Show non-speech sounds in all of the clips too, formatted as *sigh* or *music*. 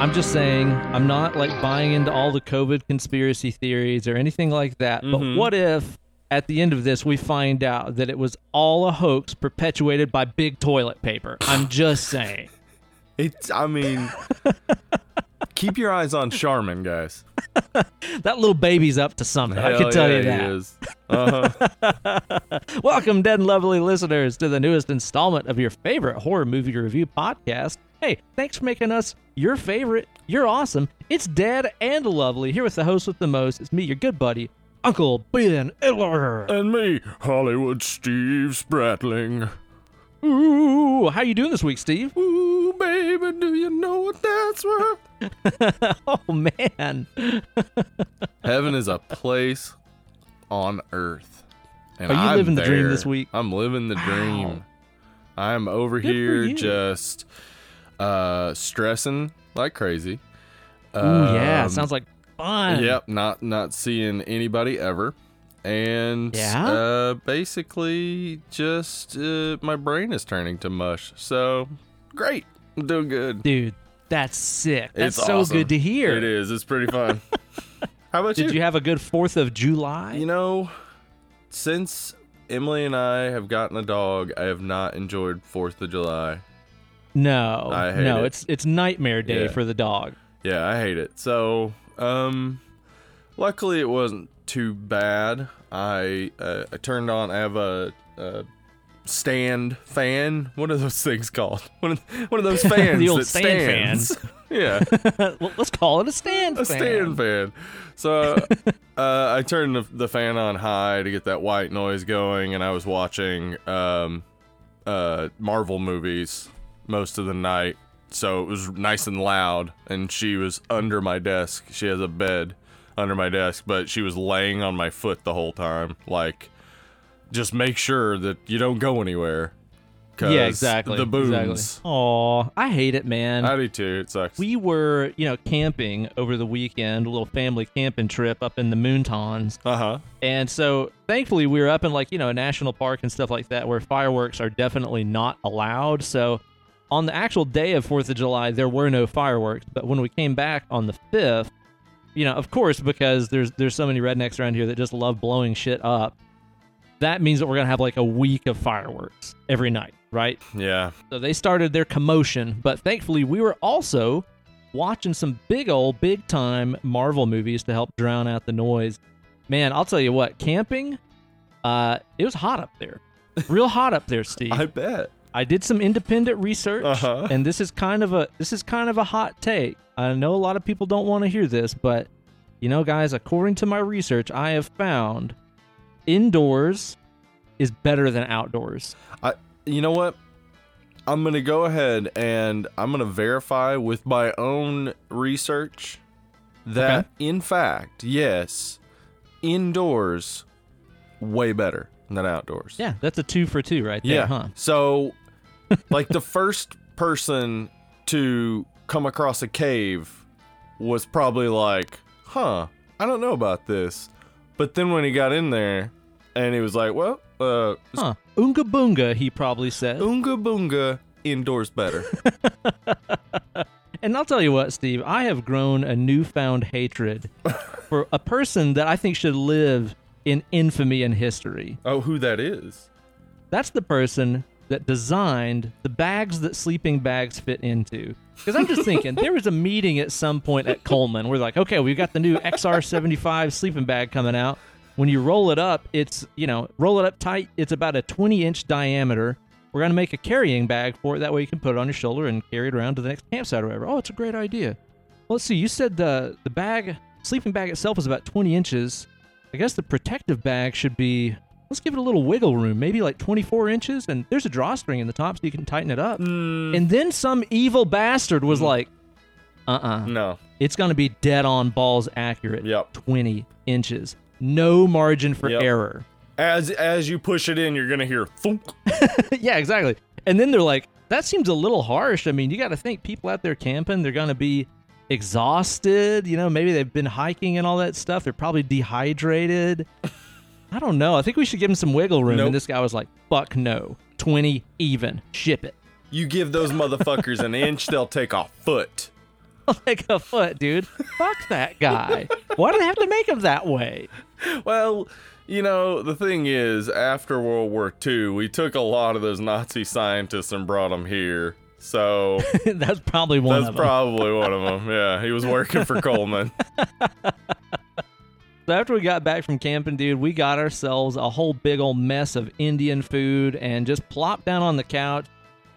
I'm just saying, I'm not like buying into all the COVID conspiracy theories or anything like that. Mhm. But what if at the end of this we find out that it was all a hoax perpetuated by big toilet paper? I'm just saying. *laughs* It's. I mean, keep your eyes on Charmin, guys. *laughs* That little baby's up to something. I can tell yeah, you he that. is. Uh-huh. *laughs* Welcome, dead and lovely listeners, to the newest installment of your favorite horror movie review podcast. Hey, thanks for making us your favorite. You're awesome. It's dead and lovely. Here with the host with the most. It's me, your good buddy, Uncle Ben Iller. and me, Hollywood Steve Spratling. Ooh, how you doing this week, Steve? Ooh, baby, do you know what that's worth? *laughs* oh man, *laughs* Heaven is a place on earth. And Are you I'm living the dream this week? I'm living the Wow. dream. I'm over Good here just uh stressing like crazy. ooh yeah, Um, sounds like fun. Yep, not not seeing anybody ever. And Yeah? uh basically just uh, my brain is turning to mush. So great. I'm doing good. dude, that's sick. That's It's so awesome. good to hear. It is. It's pretty fun. *laughs* How about you? Did you have a good Fourth of July? You know, since Emily and I have gotten a dog, I have not enjoyed Fourth of July. no, I hate no, it. it's it's nightmare day Yeah. for the dog. Yeah, I hate it. So, um, luckily it wasn't too bad. I uh, I turned on. I have a, a stand fan. What are those things called? One of, one of those *laughs* fans The old that stand stands. *laughs* yeah, *laughs* well, let's call it a stand fan. a fan. stand fan. So uh, I turned the, the fan on high to get that white noise going, and I was watching um, uh, Marvel movies most of the night. So it was nice and loud, and she was under my desk. She has a bed under my desk, but she was laying on my foot the whole time. Like, just make sure that you don't go anywhere. Yeah, exactly. The booms. Exactly. Aw, I hate it, man. I do too. It sucks. we were, you know, camping over the weekend, a little family camping trip up in the Moontons. uh huh. And so thankfully we were up in like, you know, a national park and stuff like that where fireworks are definitely not allowed. So on the actual day of 4th of July, there were no fireworks. But when we came back on the 5th, you know, of course, because there's there's so many rednecks around here that just love blowing shit up. That means that we're gonna have like a week of fireworks every night, right? Yeah. So they started their commotion, but thankfully we were also watching some big old big time Marvel movies to help drown out the noise. Man, I'll tell you what, camping, uh, it was hot up there. Real hot up there, Steve. *laughs* I I, did some independent research Uh-huh. and this is kind of a this is kind of a hot take. I know a lot of people don't want to hear this, but you know, guys, according to my research, I have found indoors is better than outdoors. I, you know what? I'm going to go ahead and I'm going to verify with my own research that, in fact, yes, indoors way better than outdoors. Yeah, that's a two for two right there, Yeah. huh? So, like, the first person to come across a cave was probably like, huh, I don't know about this. But then when he got in there and he was like, well, uh, Huh. Oonga boonga, he probably said. Oonga boonga indoors better. *laughs* And I'll tell you what, Steve, I have grown a newfound hatred *laughs* for a person that I think should live in infamy and history. oh, who that is? That's the person that designed the bags that sleeping bags fit into. Because I'm just thinking, there was a meeting at some point at Coleman. We're like, okay, we've got the new XR75 sleeping bag coming out. When you roll it up, it's, you know, roll it up tight. It's about a 20 inch diameter. We're going to make a carrying bag for it. That way you can put it on your shoulder and carry it around to the next campsite or whatever. Oh, it's a great idea. Well, let's see. You said the, the bag, sleeping bag itself is about 20 inches. I guess the protective bag should be let's give it a little wiggle room, maybe like 24 inches, and there's a drawstring in the top so you can tighten it up. Mm, And then some evil bastard was like, uh uh no. it's going to be dead on balls accurate. Yep. 20 inches. No margin for Yep. error. As as you push it in, you're gonna hear thunk. *laughs* yeah, exactly. And then they're like, that seems a little harsh. I mean, you got to think people out there camping, they're going to be exhausted. You know, maybe they've been hiking and all that stuff. They're probably dehydrated. *laughs* I don't know. I think we should give him some wiggle room. Nope. And this guy was like, fuck no. 20 even. Ship it. *laughs* You give those motherfuckers an inch, they'll take a foot. *laughs* like a foot, dude. Fuck that guy. Why do they have to make him that way? *laughs* Well, you know, the thing is, after World War II, we took a lot of those Nazi scientists and brought them here. So That's probably one that's of them. probably one of them. Yeah, he was working for Coleman. So after we got back from camping, dude, we got ourselves a whole big old mess of Indian food and just plopped down on the couch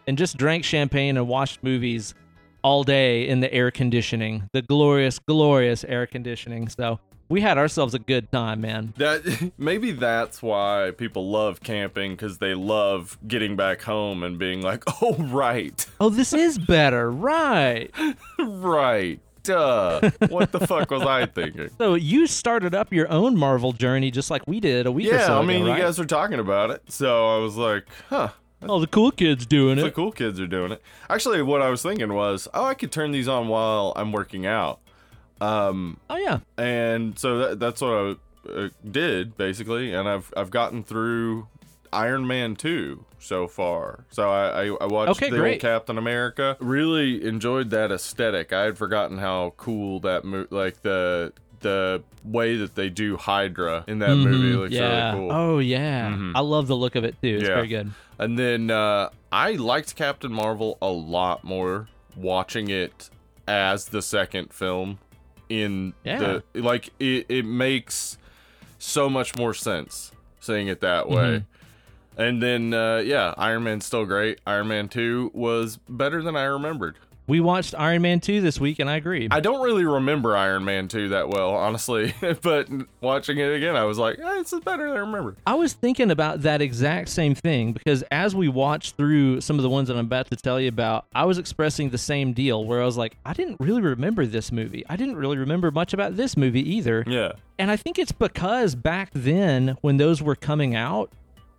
and just drank champagne and watched movies all day in the air conditioning, the glorious, glorious air conditioning. So we had ourselves a good time, man. That *laughs* maybe that's why people love camping because they love getting back home and being like, *laughs* "Oh, right, Oh, this is better, right? *laughs* right, duh." what the fuck was I thinking? *laughs* So you started up your own Marvel journey just like we did a week or Yeah, so I mean, ago, right? you guys were talking about it, so I was like, "Huh." oh, the cool kids doing it. The cool kids are doing it. Actually, what I was thinking was, oh, I could turn these on while I'm working out. Um, Oh yeah, and so that, that's what I uh, did basically, and I've I've gotten through Iron Man two so far. So I I, I watched Okay, the great. old Captain America. Really enjoyed that aesthetic. I had forgotten how cool that mo- like the the way that they do Hydra in that movie Mhm, looks yeah. really cool. Oh yeah, Mhm. I love the look of it too. It's Yeah. very good. And then uh, I liked Captain Marvel a lot more watching it as the second film. In Yeah. the like, it, it makes so much more sense saying it that way. And then, uh, yeah, Iron Man's still great. Iron Man 2 was better than I remembered. We watched Iron Man 2 this week, and I agree. I don't really remember Iron Man 2 that well, honestly. *laughs* but watching it again, I was like, eh, is better than I remember. I was thinking about that exact same thing because as we watched through some of the ones that I'm about to tell you about, I was expressing the same deal where I was like, I didn't really remember this movie. I didn't really remember much about this movie either. Yeah. And I think it's because back then, when those were coming out,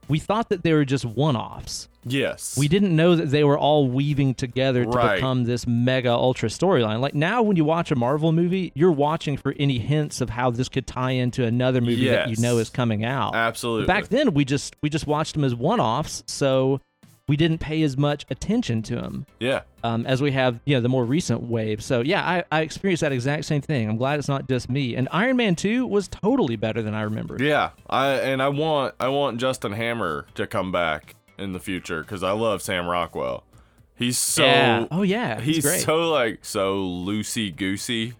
we thought that they were just one offs. Yes. We didn't know that they were all weaving together to Right. become this mega ultra storyline. Like now, when you watch a Marvel movie, you're watching for any hints of how this could tie into another movie that you know is coming out. Absolutely. Back then, we just we just watched them as one offs, so we didn't pay as much attention to them yeah. um, as we have, you know, the more recent wave. So yeah, I, I experienced that exact same thing. I'm glad it's not just me. And Iron Man Two was totally better than I remembered. Yeah, I and I want I want Justin Hammer to come back in the future because I love Sam Rockwell. He's so Yeah. Oh yeah, he's, he's so like so loosey goosey,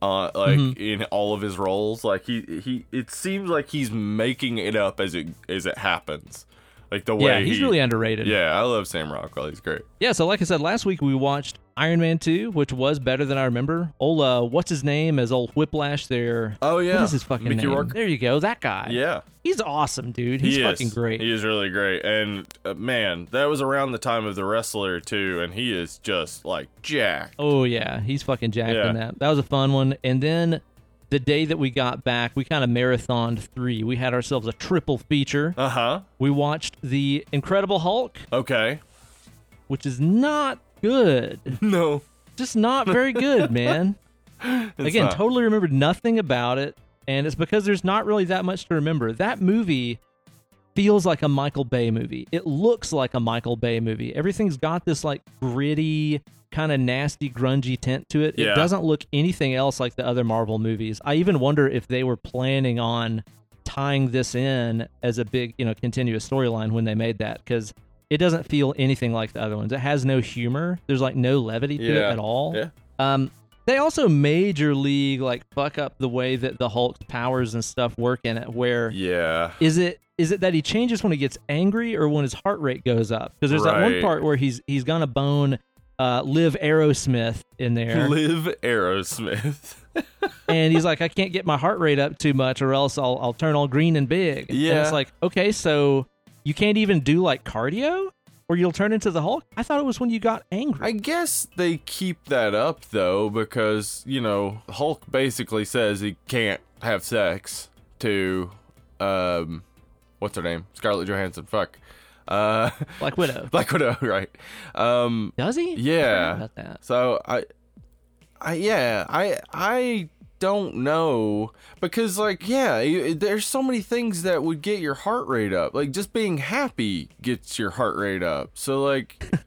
uh, like Mm-hmm. in all of his roles. Like he he it seems like he's making it up as it as it happens. Like the way yeah, he's he, really underrated. yeah. I love Sam Rockwell. He's great. Yeah, so like I said last week, we watched Iron Man 2, which was better than I remember. Old, uh, what's his name as old Whiplash there? Oh yeah, What is his fucking Mickey name? Rourke. There you go, that guy. Yeah, He's awesome, dude. He's he fucking great. He is really great, and uh, man, that was around the time of the wrestler too, and he is just like jacked. Oh, yeah, he's fucking jacked Yeah. in that. That was a fun one. And then the day that we got back, we kind of marathoned three. We had ourselves a triple feature. Uh huh. We watched The Incredible Hulk, Okay. which is not good. *laughs* No. Just not very good, *laughs* man. Again, not. totally remembered nothing about it, and it's because there's not really that much to remember. That movie feels like a Michael Bay movie. It looks like a Michael Bay movie. Everything's got this like gritty, kind of nasty, grungy tint to it. It doesn't look anything else like the other Marvel movies. I even wonder if they were planning on tying this in as a big, you know, continuous storyline when they made that because it doesn't feel anything like the other ones. It has no humor. There's like no levity to it at all. Yeah. Um, they also major league like fuck up the way that the Hulk's powers and stuff work in it. Where Yeah. is it? Is it that he changes when he gets angry or when his heart rate goes up? Because there's that one part where he's he's gonna bone uh, Liv Aerosmith in there, *laughs* Live Aerosmith. *laughs* and he's like, I can't get my heart rate up too much, or else I'll I'll turn all green and big. and Yeah. it's like okay, so you can't even do like cardio, or you'll turn into the Hulk. I thought it was when you got angry. I guess they keep that up though because, you know, Hulk basically says he can't have sex to um what's her name? Scarlett Johansson. Fuck. Uh Black Widow. *laughs* Black Widow, *laughs* right. Um Does he? Yeah. about that. So I, I yeah, I I don't know because like yeah, you, there's so many things that would get your heart rate up. Like just being happy gets your heart rate up. So like. *laughs*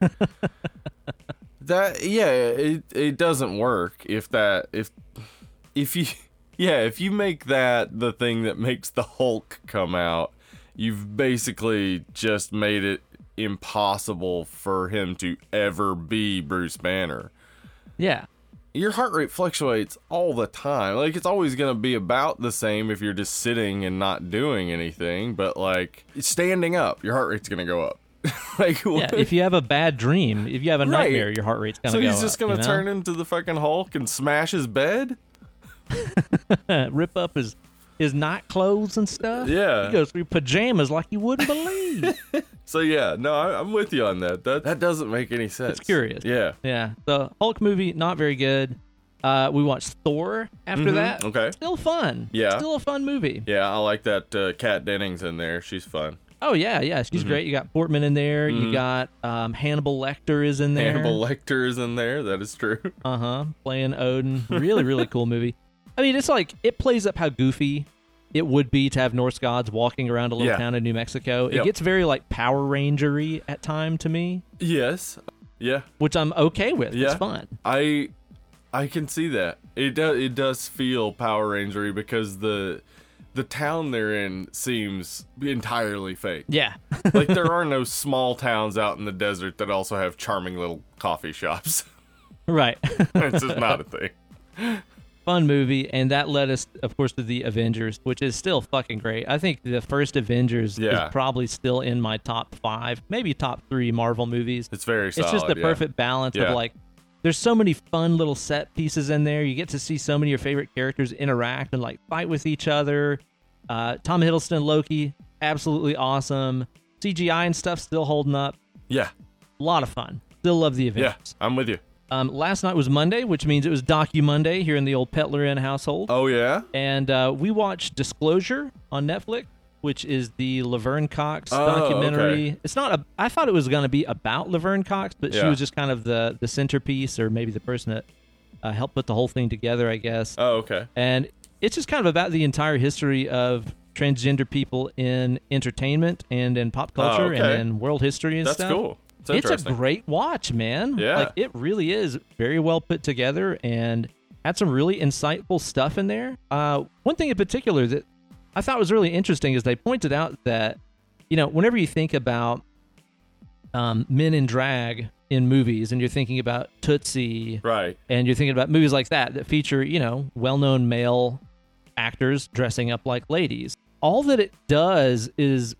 that yeah, it it doesn't work if that if if you yeah, if you make that the thing that makes the Hulk come out, you've basically just made it impossible for him to ever be Bruce Banner. Yeah. Your heart rate fluctuates all the time. Like it's always going to be about the same if you're just sitting and not doing anything, but like standing up, your heart rate's going to go up. *laughs* like Yeah. if you have a bad dream, if you have a Right. nightmare, your heart rate's gonna so go up. So he's just gonna you know? turn into the fucking Hulk and smash his bed? *laughs* rip up his his night clothes and stuff. Yeah. He goes through pajamas like you wouldn't believe. *laughs* So yeah, no, I, I'm with you on that. That that doesn't make any sense. It's curious. Yeah. yeah. The Hulk movie, not very good. Uh, we watched Thor after that. Mm-hmm. Okay. Still fun. Yeah. Still a fun movie. Yeah, I like that uh, Kat Dennings in there. She's fun. Oh yeah, yeah. Mm-hmm. She's great. You got Portman in there. You got um, Hannibal Lecter is in there. Hannibal Lecter is in there. That is true. Uh huh. Playing Odin. *laughs* Really, really cool movie. I mean, it's like it plays up how goofy it would be to have Norse gods walking around a little Yeah. town in New Mexico. It Yep. gets very like Power Rangery at time to me, yes. Yeah. which I'm okay with. Yeah. It's fun. I I can see that. It does it does feel Power Rangery because the the town they're in seems entirely fake. Yeah. *laughs* Like there *laughs* are no small towns out in the desert that also have charming little coffee shops. right. *laughs* it's just not a thing. Fun movie, and that led us, of course, to the Avengers, which is still fucking great. I think the first Avengers Yeah. is probably still in my top five, maybe top three Marvel movies. It's very it's solid. just the yeah. perfect balance Yeah. of like there's so many fun little set pieces in there you get to see so many of your favorite characters interact and like fight with each other uh, tom hiddleston loki absolutely awesome cgi and stuff still holding up Yeah. a lot of fun still love the Avengers. Yeah. avengers I'm with you. Um, last night was monday which means it was docu monday here in the old petler inn household Oh yeah? and uh, we watched disclosure on netflix which is the laverne cox Oh, documentary okay. it's not a i thought it was going to be about laverne cox but she was just kind of the the centerpiece or maybe the person that uh, helped put the whole thing together i guess Oh, okay. and it's just kind of about the entire history of transgender people in entertainment and in pop culture and Oh, okay. in world history and That's stuff That's cool. It's it's a great watch, man. Yeah. Like it really is very well put together and had some really insightful stuff in there. Uh, one thing in particular that I thought was really interesting is they pointed out that, you know, whenever you think about um, men in drag in movies and you're thinking about Tootsie right. and you're thinking about movies like that that feature, you know, well-known male actors dressing up like ladies. All that it does is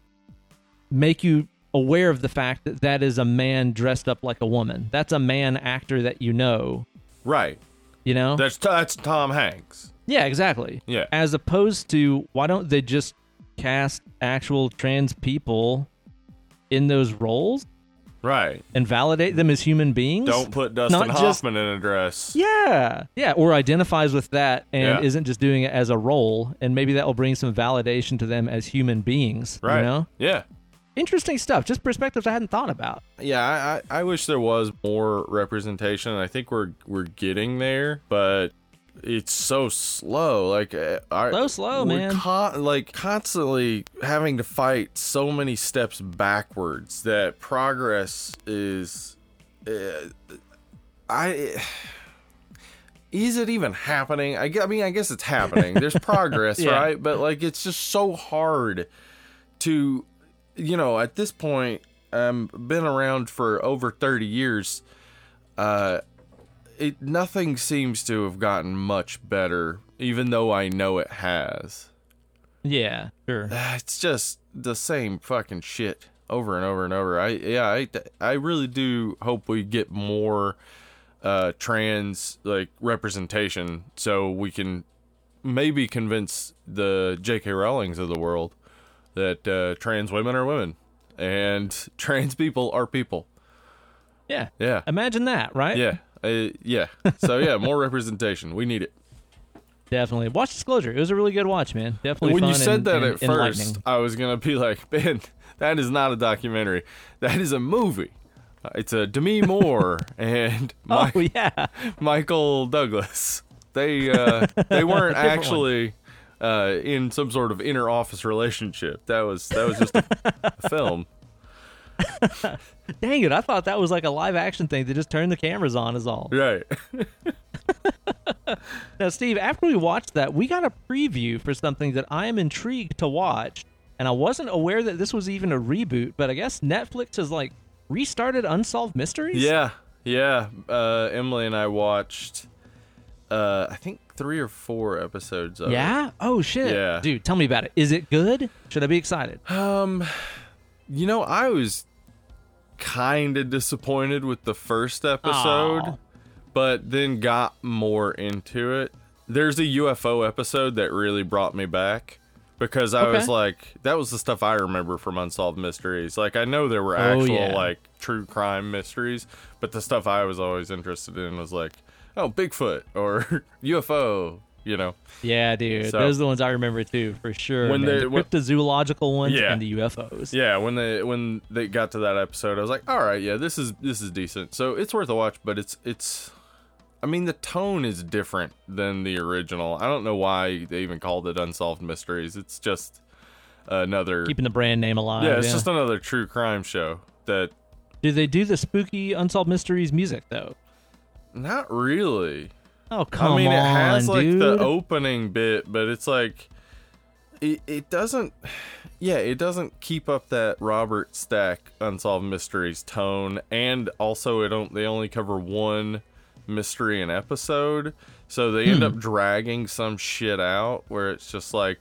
make you aware of the fact that that is a man dressed up like a woman. That's a man actor that you know, Right. you know? That's that's Tom Hanks. yeah, exactly. Yeah. As opposed to why don't they just cast actual trans people in those roles Right. and validate them as human beings? Don't put Dustin Not just- Hoffman in a dress. Yeah. Yeah. Or identifies with that and Yeah. isn't just doing it as a role. And maybe that will bring some validation to them as human beings. Right. You know? Yeah. Interesting stuff. Just perspectives I hadn't thought about. Yeah, I, I I wish there was more representation. I think we're we're getting there, but it's so slow. Like uh, our, Slow, slow, man. Con- like constantly having to fight so many steps backwards that progress is. Uh, I. *sighs* Is it even happening? I, I mean, I guess it's happening. There's *laughs* progress, Yeah. right? But like, it's just so hard to you know at this point um been around for over 30 years uh it nothing seems to have gotten much better even though i know it has Yeah. Sure. *sighs* It's just the same fucking shit over and over and over i yeah i i really do hope we get more uh trans like representation so we can maybe convince the jk rowlings of the world that uh, trans women are women and *laughs* trans people are people Yeah. yeah Imagine that, right? yeah uh, yeah so yeah more *laughs* representation we need it Definitely. Watch Disclosure. It was a really good watch, man. Definitely when you said and- that and at first i was gonna be like *laughs* ben that is not a documentary that is a movie Uh, it's a demi moore and Oh, yeah. michael douglas they uh they weren't actually. one. Uh in some sort of inner office relationship that was that was just a, a film *laughs* Dang it! I thought that was like a live action thing. They just turn the cameras on, is all. Right. *laughs* Now, Steve, after we watched that, we got a preview for something that I am intrigued to watch, and I wasn't aware that this was even a reboot. But I guess Netflix has like restarted Unsolved Mysteries. yeah. Yeah. Uh, Emily and I watched. Uh, I think three or four episodes of it. Yeah. Oh shit. Yeah. Dude, tell me about it. Is it good? Should I be excited? Um, you know, I was kind of disappointed with the first episode, Aw. but then got more into it. There's a UFO episode that really brought me back because I was like, that was the stuff I remember from Unsolved Mysteries. Like, I know there were Oh, actual, yeah. like, true crime mysteries, but the stuff I was always interested in was like, oh, Bigfoot or *laughs* UFO, you know? Yeah, dude. So- Those are the ones I remember too, for sure. When man. the when- cryptozoological ones Yeah. and the UFOs. Yeah, when they when they got to that episode, I was like, all right, yeah, this is this is decent. So it's worth a watch, but it's it's I mean the tone is different than the original. I don't know why they even called it Unsolved Mysteries. It's just another Keeping the brand name alive. Yeah, it's just another true crime show that Do they do the spooky Unsolved Mysteries music though? Not really. Oh come on! I mean, on, it has like dude. the opening bit, but it's like it it doesn't. *sighs* Yeah, it doesn't keep up that Robert Stack unsolved mysteries tone, and also it don't. They only cover one mystery an episode, so they Hmm. end up dragging some shit out where it's just like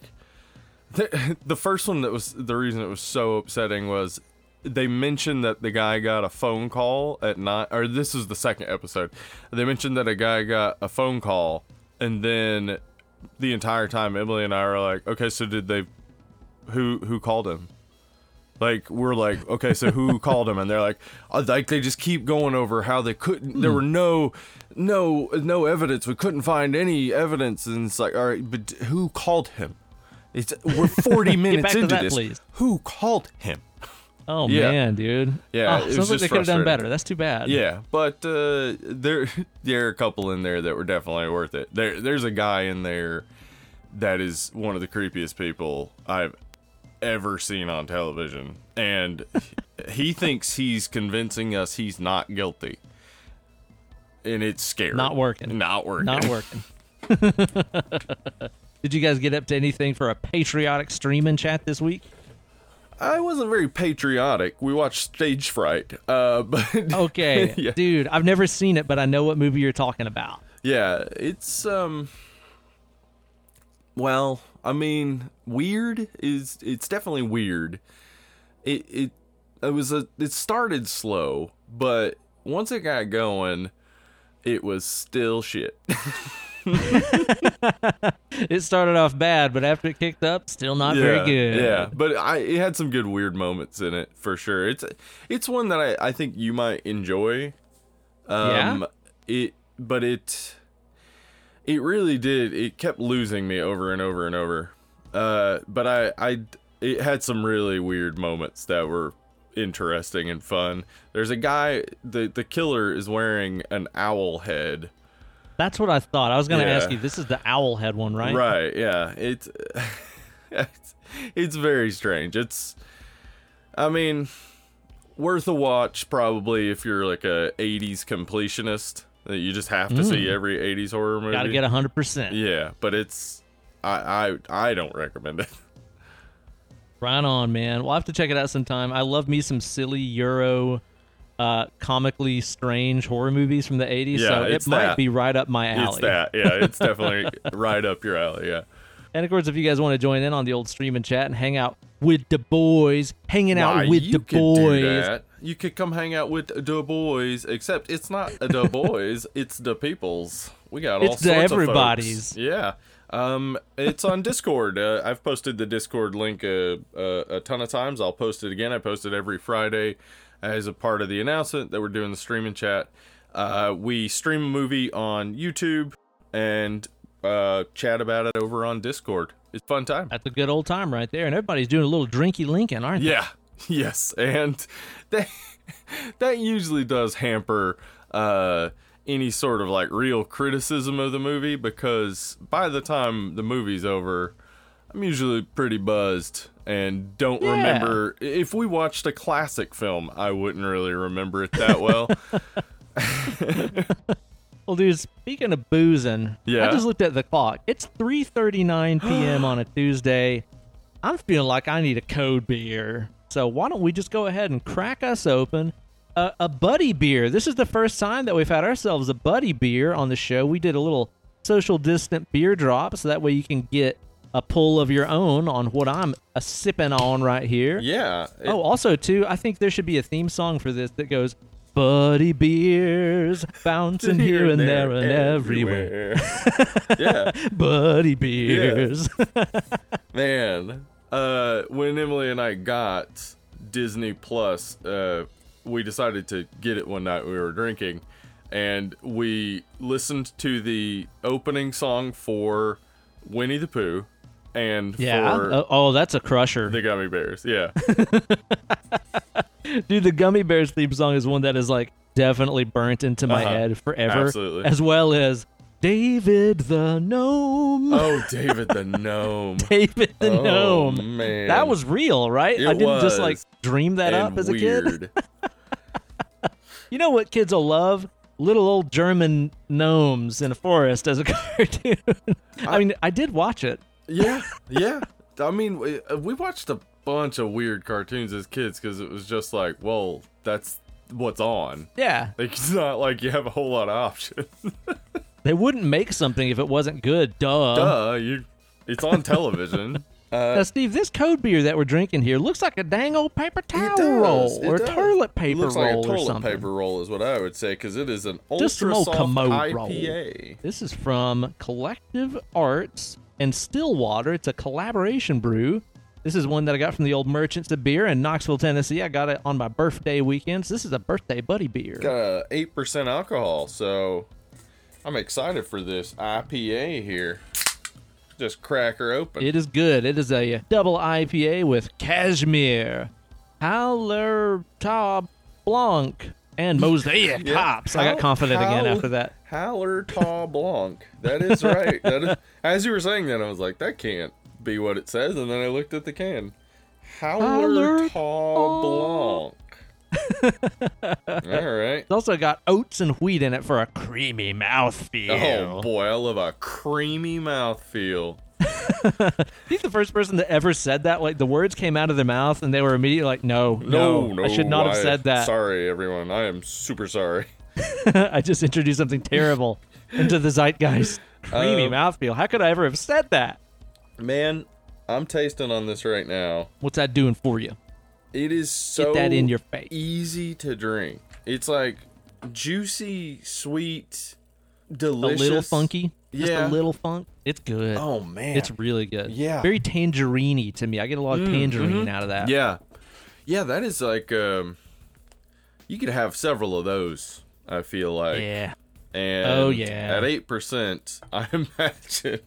*laughs* the, the first one that was the reason it was so upsetting was they mentioned that the guy got a phone call at night or this is the second episode. They mentioned that a guy got a phone call and then the entire time emily and i are like okay so did they who who called him? Like we're like okay so who *laughs* called him? And they're like uh, like they just keep going over how they couldn't there were no no no evidence. We couldn't find any evidence. And it's like all right but who called him? It's we're 40 *laughs* minutes into that, this. please. who called him Oh Yeah. man, dude. Yeah, Oh, it sounds like just they could have done better. That's too bad. Yeah, but uh, there *laughs* there are a couple in there that were definitely worth it. There there's a guy in there that is one of the creepiest people I've ever seen on television, and *laughs* he thinks he's convincing us he's not guilty, and it's scary. Not working. Not working. Not *laughs* working. Did you guys get up to anything for a patriotic streaming chat this week? I wasn't very patriotic. We watched Stage Fright, uh, *laughs* but Okay, *laughs* yeah. dude, I've never seen it, but I know what movie you're talking about. Yeah, it's um well, I mean, weird is it's definitely weird. It it it was a it started slow, but once it got going, it was still shit. *laughs* *laughs* It started off bad, but after it kicked up, still not very good. Yeah, but I it had some good weird moments in it for sure. It's it's one that I I think you might enjoy. Um it but it it really did. It kept losing me over and over and over. Uh but I I it had some really weird moments that were interesting and fun. There's a guy the the killer is wearing an owl head. That's what I thought. I was going to Yeah. ask you. This is the owl head one, right? Right, yeah. It's *laughs* it's, it's very strange. It's I mean, worth a watch probably if you're like a 80s completionist that you just have to see every 80s horror movie. Got to Mm. get hundred percent. Yeah, but it's I I I don't recommend it. *laughs* Right on, man. We'll have to check it out sometime. I love me some silly Euro, uh, comically strange horror movies from the '80s. Yeah, so it might that. be right up my alley. It's that. Yeah, it's *laughs* definitely right up your alley, yeah. And of course, if you guys want to join in on the old stream and chat and hang out with the boys, hanging out with the boys. You could come hang out with the boys, except it's not the *laughs* boys, it's the peoples. We got all It's the sorts of everybody's. Yeah. Um, it's on Discord. Uh, I've posted the Discord link uh, uh, a ton of times. I'll post it again. I post it every Friday as a part of the announcement that we're doing the streaming chat. Uh, we stream a movie on YouTube and uh, chat about it over on Discord. It's a fun time. That's a good old time right there. And everybody's doing a little drinky Lincoln, aren't they? Yeah. *laughs* Yes. And that *laughs* that usually does hamper uh any sort of like real criticism of the movie because by the time the movie's over, I'm usually pretty buzzed and don't Yeah. remember. If we watched a classic film, I wouldn't really remember it that well. *laughs* *laughs* Well, dude, speaking of boozing, Yeah. I just looked at the clock. It's 3:39 *gasps* p.m. on a Tuesday. I'm feeling like I need a code beer. So why don't we just go ahead and crack us open a, a buddy beer? This is the first time that we've had ourselves a buddy beer on the show. We did a little social distant beer drop, so that way you can get a pull of your own on what I'm a sipping on right here. yeah. it- Oh, also too, I think there should be a theme song for this that goes Buddy beers bouncing *laughs* here and there and everywhere. *laughs* yeah. Buddy beers. *laughs* Man, uh, when Emily and I got Disney Plus, uh, we decided to get it one night we were drinking, and we listened to the opening song for Winnie the Pooh and yeah. for Oh, that's a crusher. the Gummy Bears. Yeah, *laughs* Dude, the Gummy Bears theme song is one that is like definitely burnt into my Uh-huh. head forever. Absolutely. As well as David the Gnome. Oh, David the Gnome. *laughs* David the oh, Gnome. man. That was real, right? It I didn't just like dream that up as a kid. weird. *laughs* You know what kids will love? Little old German gnomes in a forest as a cartoon. I, mean, I did watch it. Yeah, *laughs* yeah. I mean, we, uh, we watched a bunch of weird cartoons as kids because it was just like, well, that's what's on. Yeah. Like, it's not like you have a whole lot of options. *laughs* They wouldn't make something if it wasn't good. Duh. Duh, you. It's on television. *laughs* Uh, Now, Steve, this code beer that we're drinking here looks like a dang old paper towel does, roll or does. toilet it paper looks roll like a or toilet something. paper roll is what I would say because it is an Just some ultra old soft commode roll. IPA. This is from Collective Arts and Stillwater. It's a collaboration brew. This is one that I got from the old Merchants of Beer in Knoxville, Tennessee. I got it on my birthday weekends. This is a birthday buddy beer. Got a eight percent alcohol, so I'm excited for this IPA here. Just crack her open. It is good. It is a double IPA with cashmere, Hallertau Blanc, and *laughs* Mosaic Yeah. hops. I got How- confident again after that. Hallertau Blanc. That is right. that is, as you were saying that, I was like, that can't be what it says, and then I looked at the can. Hallertau Blanc. All right. It's also got oats and wheat in it for a creamy mouthfeel. Oh boy, I love a creamy mouthfeel. *laughs* He's the first person that ever said that. Like the words came out of their mouth and they were immediately like, "No, no, No, no, I should not have I- said that. Sorry, everyone. I am super sorry. *laughs* *laughs* I just introduced something terrible into the zeitgeist. *laughs* Creamy Um, mouthfeel. How could I ever have said that? Man, I'm tasting on this right now. What's that doing for you? It is so Get that in your face. easy to drink. It's like juicy, sweet, delicious. A little funky. Just Yeah. a little funk. It's good. Oh man, It's really good. Yeah. Very tangerine to me. I get a lot of tangerine out of that. yeah, yeah. That is like um, you could have several of those. I feel like. Yeah. And Oh, yeah. At eight percent, *laughs* I imagine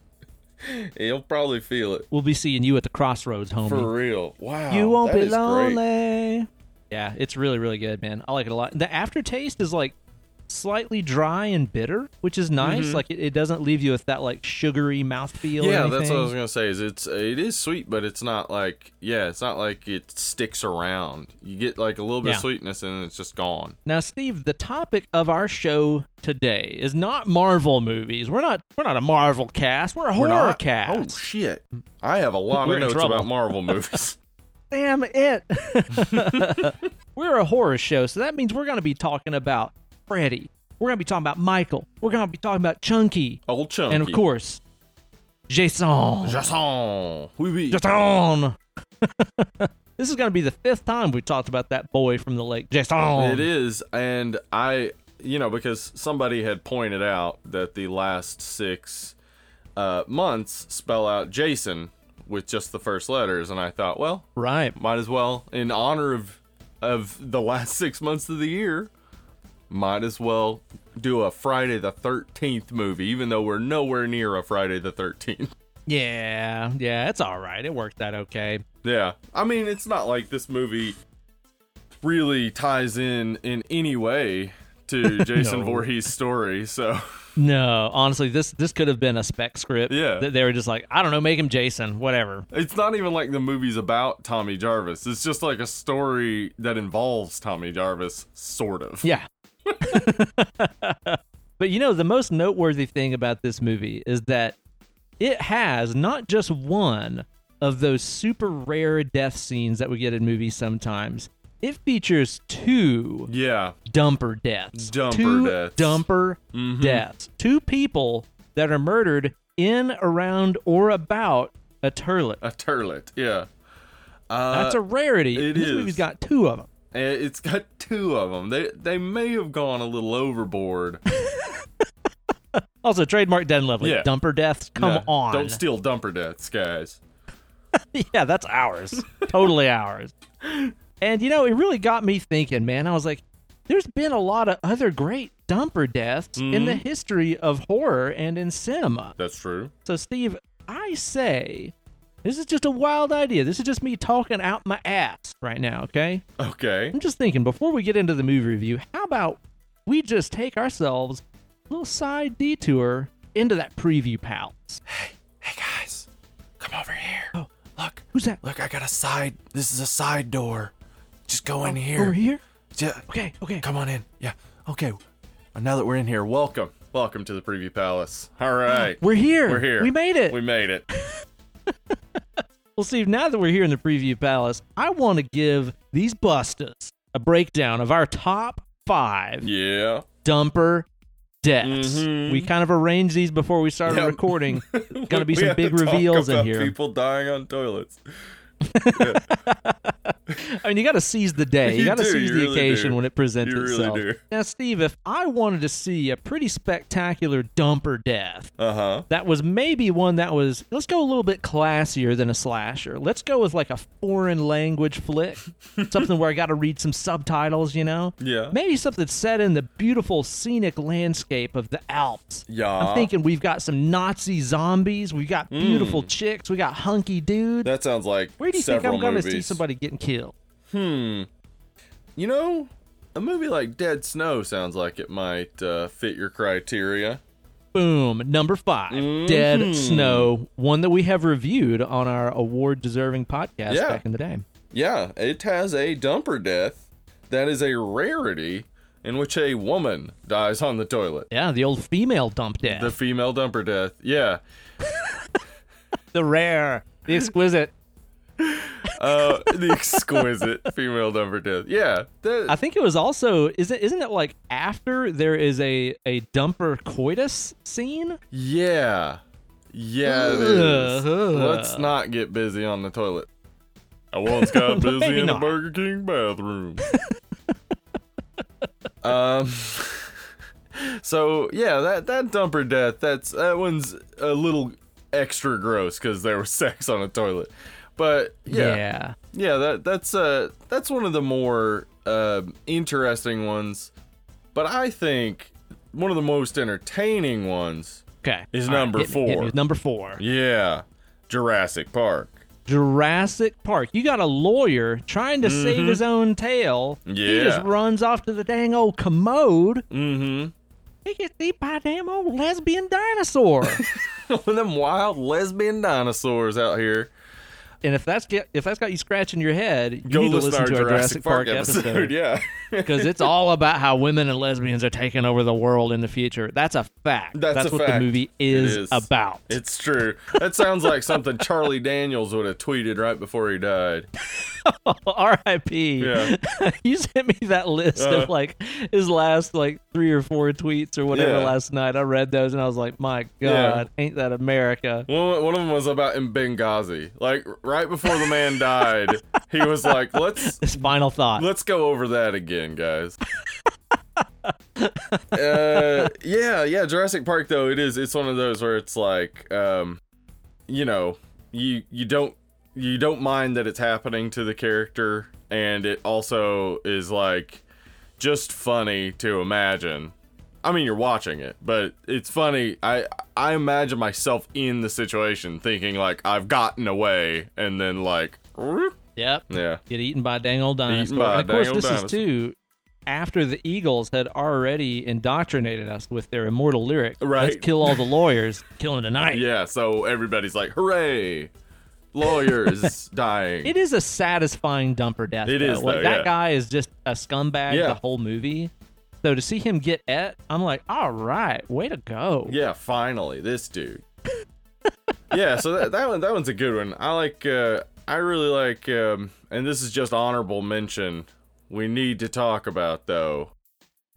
You'll probably feel it We'll be seeing you at the crossroads, homie. for real. Wow, You won't be is great. lonely. Yeah, it's really, really good, man. I like it a lot. The aftertaste is like slightly dry and bitter, which is nice. Like it, it doesn't leave you with that like sugary mouthfeel. or Mm-hmm. Yeah, anything. that's what I was gonna say. Is it's it is sweet, but it's not like yeah, it's not like it sticks around. You get like a little bit Yeah. of sweetness and it's just gone. Now, Steve, the topic of our show today is not Marvel movies. We're not we're not a Marvel cast. We're a horror not- cast. Oh shit! I have a lot We're of in notes trouble. about Marvel movies. *laughs* *laughs* Damn it. *laughs* we're a horror show, so that means we're going to be talking about Freddy. We're going to be talking about Michael. We're going to be talking about Chunky. Old chunky. And of course, Jason. Jason. Oui, oui. Jason. *laughs* this is going to be the fifth time we talked about that boy from the lake. Jason. It is, and I, you know, because somebody had pointed out that the last six uh, months spell out Jason with just the first letters, and I thought, well, Right. might as well, in honor of of the last *laughs* six months of the year, might as well do a Friday the Thirteenth movie, even though we're nowhere near a Friday the Thirteenth. *laughs* Yeah. Yeah, it's all right. It worked out okay. Yeah, I mean, it's not like this movie really ties in in any way to *laughs* Jason No. Voorhees' story. So No, honestly, this this could have been a spec script. Yeah. that they were just like, I don't know, make him Jason, whatever. it's not even like the movie's about Tommy Jarvis. It's just like a story that involves Tommy Jarvis, sort of. Yeah. *laughs* but you know, the most noteworthy thing about this movie is that it has not just one of those super rare death scenes that we get in movies sometimes. It features two Yeah. dumper deaths. Dumper two deaths. Dumper Mhm. deaths. Two people that are murdered in, around, or about a turlet. A turlet. Yeah. Uh, That's a rarity. it this is. movie's got two of them. And it's got *laughs* two of them. They they may have gone a little overboard. *laughs* Also, trademark Den Lovely. Yeah. Dumper deaths. Come Yeah, on. Don't steal dumper deaths, guys. *laughs* yeah, that's ours. totally ours. And you know, it really got me thinking, man. I was like, there's been a lot of other great dumper deaths in the Mm-hmm. history of horror and in cinema. That's true. So, Steve, I say this is just a wild idea. This is just me talking out my ass right now, okay? Okay. I'm just thinking before we get into the movie review, how about we just take ourselves a little side detour into that preview palace? Hey hey guys, come over here. Oh. Look, Who's that? look, I got a side. This is a side door. Just go oh, in here. Over here? Yeah, Okay, okay. come on in. Yeah. Okay. Now that we're in here, welcome, welcome to the preview palace. All right, *gasps* We're here. we're here. We made it. We made it. *laughs* *laughs* Well, Steve, now that we're here in the preview palace, I want to give these bustas a breakdown of our top five Yeah. dumper deaths. Mhm. We kind of arranged these before we started Yeah. recording. *laughs* Going to be some big reveals in here. People dying on toilets. *laughs* I mean, you got to seize the day. You, You got to seize the really occasion do. when it presents You really itself. do. Now, Steve, if I wanted to see a pretty spectacular dumper death, Uh huh. that was maybe one that was let's go a little bit classier than a slasher. Let's go with like a foreign language flick, *laughs* something where I got to read some subtitles. You know, Yeah. maybe something set in the beautiful scenic landscape of the Alps. Yeah. I'm thinking we've got some Nazi zombies, we've got beautiful chicks, we got hunky dudes. That sounds like Where do you think I'm going to see somebody getting killed? Hmm. You know, a movie like Dead Snow sounds like it might uh, fit your criteria. Boom, number 5 Mhm. Dead Snow, one that we have reviewed on our award-deserving podcast Yeah. back in the day. Yeah, it has a dumper death that is a rarity in which a woman dies on the toilet. Yeah, the old female dump death. The female dumper death. Yeah. *laughs* the rare, the exquisite. Uh, the exquisite female dumper death. Yeah. That, I think it was also isn't isn't it like after there is a a dumper coitus scene? yeah. Yeah, it is. Ugh. Let's not get busy on the toilet. I once *laughs* got busy in the. Burger King bathroom. *laughs* um. So yeah, that that dumper death. That's that one's a little extra gross because there was sex on a toilet. But yeah, Yeah. yeah, that that's uh that's one of the more uh, interesting ones. But I think one of the most entertaining ones. Okay. Is All right, number hit me, hit four. with Number four. Yeah, Jurassic Park. Jurassic Park. You got a lawyer trying to save his own tail. Yeah. He Mm-hmm. Just runs off to the dang old commode. Mm-hmm. He gets eaten by a damn old lesbian dinosaur. *laughs* One of them wild lesbian dinosaurs out here. And if that's get if that's got you scratching your head, you Go need to listen, listen to our our Jurassic Park, episode. episode. *laughs* Yeah. because it's all about how women and lesbians are taking over the world in the future. That's a fact. That's a what fact. the movie is, is. about. It's true. That sounds like something Charlie Daniels would have tweeted right before he died. *laughs* R.I.P. Yeah. *laughs* you sent me that list Uh. of like his last like three or four tweets or whatever Yeah. last night. I read those and I was like, my Yeah. God, ain't that America? One, one of them was about in Benghazi. Like right before the man died, he was like, "Let's *laughs* This final thought. let's go over that again, guys." uh, yeah, yeah. Jurassic Park though it is. It's one of those where it's like, um, you know, you you don't you don't mind that it's happening to the character, and it also is like just funny to imagine. I mean, you're watching it, but it's funny. I I imagine myself in the situation, thinking like I've gotten away, and then like, whoop. Yep. yeah, Get eaten by a dang old dinosaur. by and of course, this dinosaur. is too. after the Eagles had already indoctrinated us with their immortal lyric, "Let's Right. kill all the *laughs* lawyers, kill them tonight." Yeah, so everybody's like, hooray! Lawyers *laughs* dying. It is a satisfying dumper death. It though. is, Like, though, that guy is just a scumbag Yeah. the whole movie. So to see him get et, I'm like, all right, way to go. Yeah, finally, this dude. *laughs* yeah, so that, that one that one's a good one. I like uh I really like um and this is just honorable mention. We need to talk about though.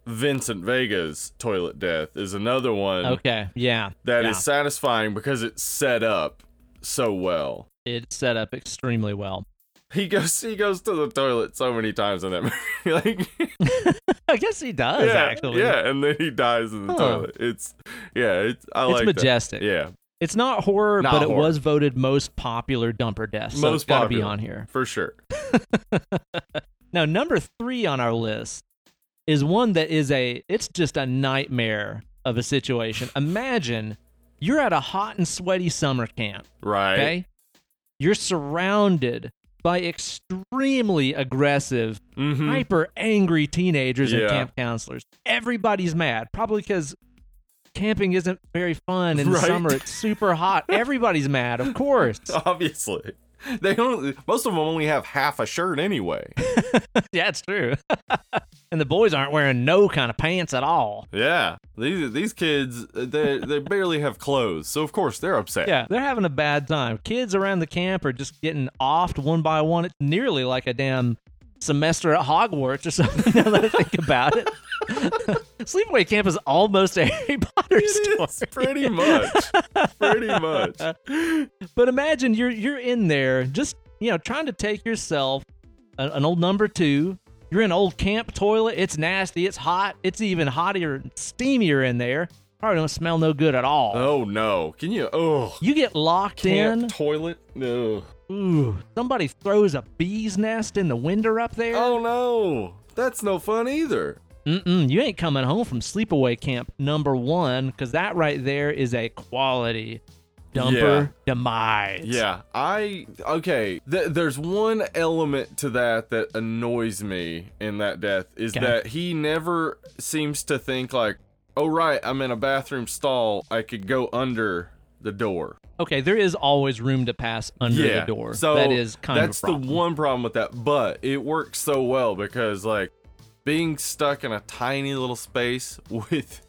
Vincent Vega's toilet death is another one Okay, yeah. that is yeah. satisfying because it's set up so well. It's set up extremely well. He goes he goes to the toilet so many times in that *laughs* movie. like *laughs* I guess he does yeah, actually. Yeah, and then he dies in the Huh. toilet. It's yeah, it's I It's like that. majestic. Yeah, It's not horror, Not but it was voted most popular dumper death. So Most it's got to be on here. for sure. *laughs* Now, number three on our list is one that is a, it's just a nightmare of a situation. Imagine you're at a hot and sweaty summer camp, Right. okay? You're surrounded by extremely aggressive, Mm-hmm. hyper angry teenagers and camp counselors. Everybody's mad, probably because camping isn't very fun in the summer. It's super hot. *laughs* Everybody's mad, of course. Obviously. *laughs* They only most of them only have half a shirt anyway. *laughs* yeah, it's true. *laughs* and the boys aren't wearing no kind of pants at all. yeah. These these kids they they barely have clothes. So of course they're upset. Yeah, they're having a bad time. Kids around the camp are just getting offed one by one. It's nearly like a damn semester at Hogwarts or something. *laughs* Now that I think about it, *laughs* Sleepaway Camp is almost a Harry Potter story. It is pretty much. pretty much. *laughs* But imagine you're you're in there, just you know, trying to take yourself a- an old number two. You're in an old camp toilet. It's nasty. It's hot. It's even hotter, and steamier in there. Probably don't smell no good at all. Oh no. Can you oh You get locked camp in. toilet? No. Ooh, somebody throws a bee's nest in the window up there. Oh no. That's no fun either. Mm-mm, you ain't coming home from sleepaway camp number one, because that right there is a quality dumper demise. Yeah, I okay. Th- there's one element to that that annoys me in that death is Okay. that he never seems to think like, "Oh right, I'm in a bathroom stall. I could go under the door." Okay, there is always room to pass under yeah, the door. So that is kind that's of that's the one problem with that, but it works so well because like being stuck in a tiny little space *laughs* with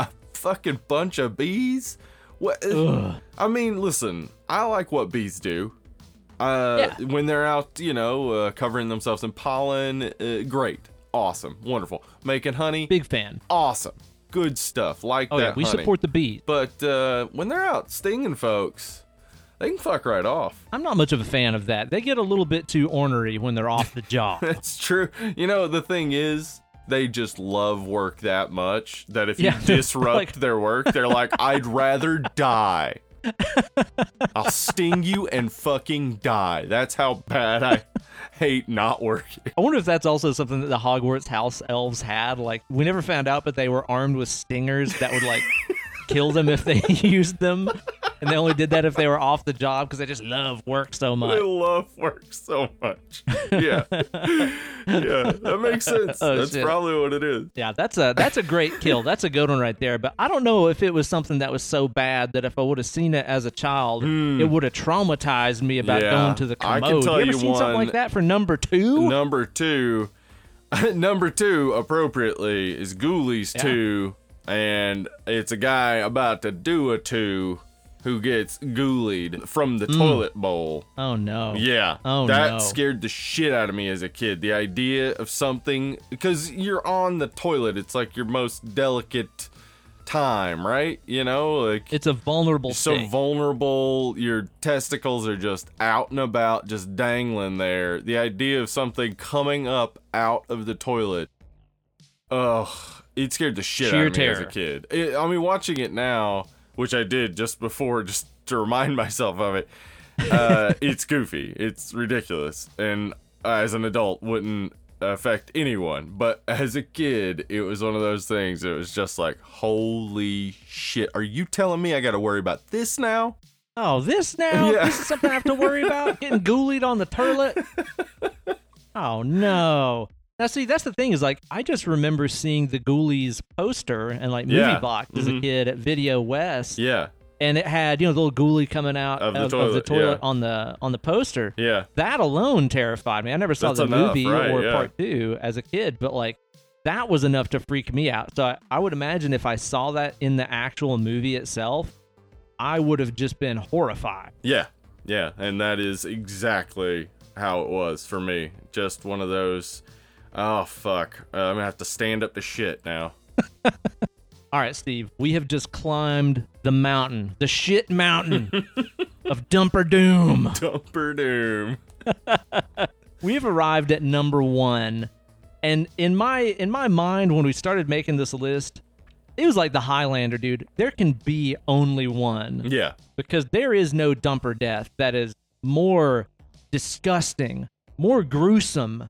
a fucking bunch of bees. What? Ugh. I mean, listen, I like what bees do. Uh, Yeah. When they're out, you know, uh, covering themselves in pollen, uh, great, awesome, wonderful. Making honey, Big fan. awesome, good stuff. Like Oh that. yeah, we support the bees. But uh, when they're out stinging folks, they can fuck right off. I'm not much of a fan of that. They get a little bit too ornery when they're off the job. *laughs* That's true. You know, the thing is, they just love work that much that if you *laughs* disrupt like- their work, they're like, I'd rather die. *laughs* I'll sting you and fucking die. That's how bad I hate not working. I wonder if that's also something that the Hogwarts house elves had. Like, we never found out, but they were armed with stingers that would like *laughs* kill them if they *laughs* used them, and they only did that if they were off the job because they just love work so much. They love work so much. Yeah. yeah, that makes sense. Oh, That's shit. probably what it is. Yeah, that's a that's a great kill. That's a good one right there. But I don't know if it was something that was so bad that if I would have seen it as a child, it would have traumatized me about Hmm. Yeah, going to the I can tell you ever you seen something like that for number two? Number two, *laughs* number two, appropriately, is Ghoulies Yeah. 2, and it's a guy about to do a 2 who gets ghoulied from the hmm. toilet bowl. Oh no. Yeah. Oh, no That no. scared the shit out of me as a kid. The idea of something, because you're on the toilet, it's like your most delicate time, right? You know, like It's a vulnerable so state. vulnerable. Your testicles are just out and about, just dangling there. The idea of something coming up out of the toilet, ugh, it scared the shit Sheer out of me as a kid. It, I mean, watching it now, which I did just before, *laughs* just to remind *laughs* myself of it. Uh, it's goofy. It's ridiculous, and uh, as an adult, wouldn't affect anyone. But as a kid, it was one of those things. It was just like, holy shit! Are you telling me I got to worry about this now? oh, this now? *laughs* Yeah. This is something I have to worry about? Getting ghoulied on the toilet? Oh no. Now, see, that's the thing is like I just remember seeing the Ghoulies poster and like movie Yeah. box as a Mhm. kid at Video West, Yeah, and it had you know the little ghoulie coming out Of the of the toilet, toilet yeah. on the on the poster. yeah, That alone terrified me. I never saw That's the enough, movie right, or yeah. part two as a kid, but like that was enough to freak me out. So I, I would imagine if I saw that in the actual movie itself, I would have just been horrified. yeah, yeah. And that is exactly how it was for me. Just one of those. Oh fuck! Uh, I'm gonna have to stand up to shit now. *laughs* All right, Steve, we have just climbed the mountain, the shit mountain *laughs* of Dumper Doom. Dumper doom. *laughs* We have arrived at number one, and in my in my mind, when we started making this list, it was like the Highlander, dude. There can be only one Yeah, because there is no dumper death that is more disgusting, more gruesome,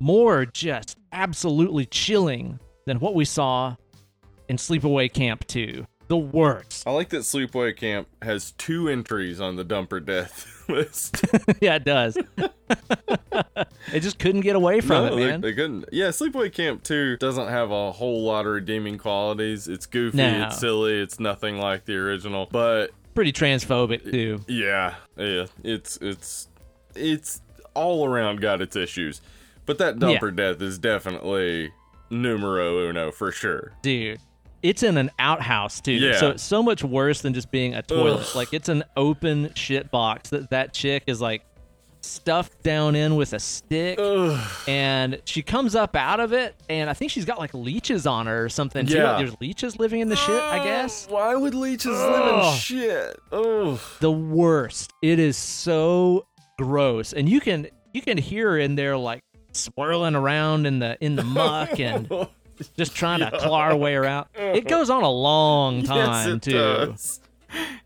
more just absolutely chilling than what we saw in Sleepaway Camp 2. The worst. I like that Sleepaway Camp has two entries on the dumper death *laughs* list. *laughs* yeah, it does. *laughs* it just couldn't get away from no, it, they- man. They, couldn't. Yeah, Sleepaway Camp 2 doesn't have a whole lot of redeeming qualities. It's goofy, No. it's silly, it's nothing like the original. But Pretty transphobic too. yeah, yeah, it's it's it's all around got its issues. But that dumper death is definitely numero uno for sure. dude it's in an outhouse too Yeah. so it's so much worse than just being a toilet Ugh. like it's an open shit box that that chick is like stuffed down in with a stick Ugh. and she comes up out of it and i think she's got like leeches on her or something too. Yeah. there's leeches living in the shit i guess *gasps* Why would leeches live in shit? Oh, the worst it is so gross and you can you can hear in there like swirling around in the in the muck and just trying to *laughs* claw her way around it goes on a long time yes, it too does.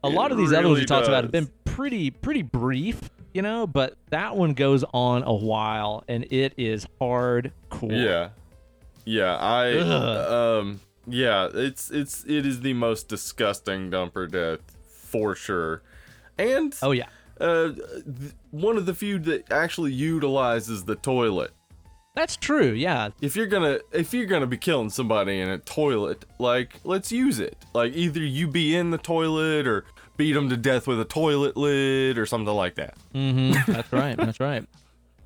a lot It of these other ones really we talked about have been pretty pretty brief you know but that one goes on a while and it is hardcore Yeah, yeah. I Ugh. um yeah. It's it's it is the most disgusting dumper death for sure, and oh yeah uh, th- one of the few that actually utilizes the toilet. that's true yeah If you're gonna if you're gonna be killing somebody in a toilet, like let's use it. Like either you be in the toilet or beat them to death with a toilet lid or something like that. mm-hmm. that's right that's right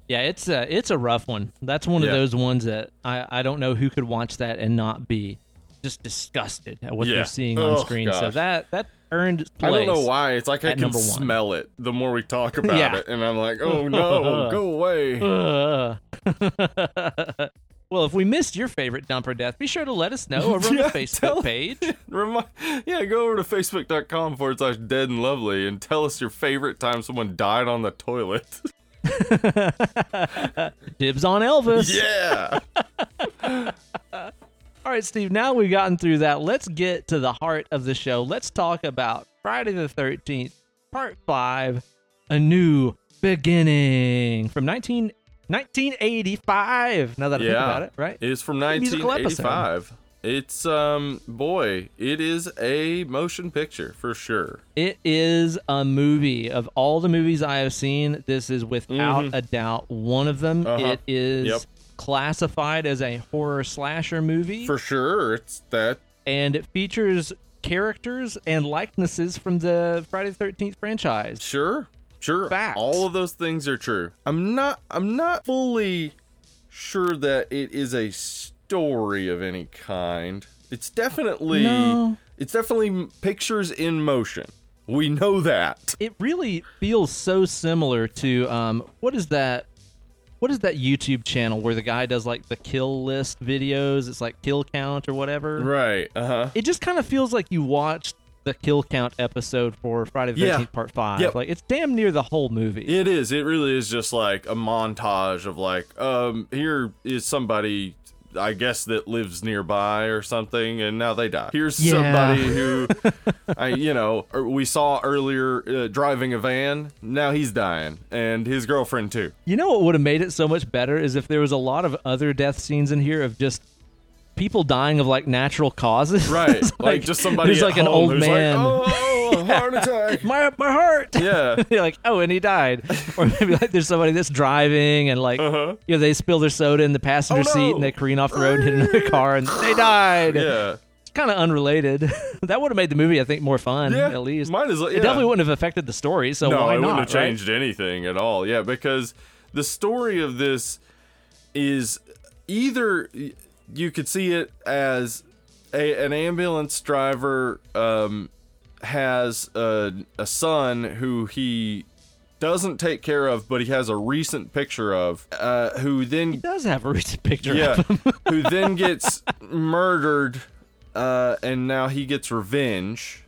yeah it's a it's a rough one that's one Yeah. of those ones that i i don't know who could watch that and not be just disgusted at what Yeah. they're seeing on Oh, screen so that that earned its I don't know why. It's like I can smell it the more we talk *laughs* about Yeah. it, and I'm like, oh *laughs* no, uh. go away. *laughs* Well, if we missed your favorite dumper death, be sure to let us know over on the Facebook page. Remi- yeah, go over to facebook.com forward slash dead and lovely and tell us your favorite time someone died on the toilet. Dibs on Elvis. yeah. All right, Steve, now we've gotten through that. Let's get to the heart of the show. Let's talk about Friday the 13th, Part 5, A New Beginning from 19, 1985. Now that I think about it, right? It is from 1985. It's um boy, it is a motion picture for sure. It is a movie. Of all the movies I have seen, this is without Mhm. a doubt one of them. Uh-huh. It is Yep. Classified as a horror slasher movie, For sure, it's that and it features characters and likenesses from the Friday the Thirteenth franchise. Sure, sure. Fact. All of those things are true. I'm not. I'm not fully sure that it is a story of any kind. It's definitely. No. It's definitely pictures in motion. We know that. It really feels so similar to um, what is that? What is that YouTube channel where the guy does like the kill list videos? It's like kill count or whatever. Right. Uh huh. it just kind of feels like you watched the kill count episode for Friday the Yeah. 13th part 5. Yep. Like it's damn near the whole movie. It is. It really is just like a montage of like, um, here is somebody. I guess that lives nearby or something, and now they die. Here's Yeah. somebody who, *laughs* I you know, er, we saw earlier uh, driving a van. Now he's dying, and his girlfriend too. You know what would have made it so much better is if there was a lot of other death scenes in here of just people dying of like natural causes. *laughs* Right, It's like, just somebody. There's like an old man. Like, oh, *laughs* oh, heart attack. my my heart. Yeah. *laughs* You're like, oh, and he died. *laughs* Or maybe like there's somebody that's driving and like, Uh-huh. you know, they spill their soda in the passenger Oh, seat and they careen off the road and hit another car and they died. Yeah. It's kind of unrelated. that would have made the movie, I think, more fun Yeah. at least. mine is. well. It definitely wouldn't have affected the story. So no, why it not? wouldn't have right? changed anything at all. Yeah, because the story of this is either you could see it as a, an ambulance driver um, has a, a son who he doesn't take care of, but he has a recent picture of, uh, who then He does have a recent picture yeah, who then *laughs* gets murdered, uh, and now he gets revenge.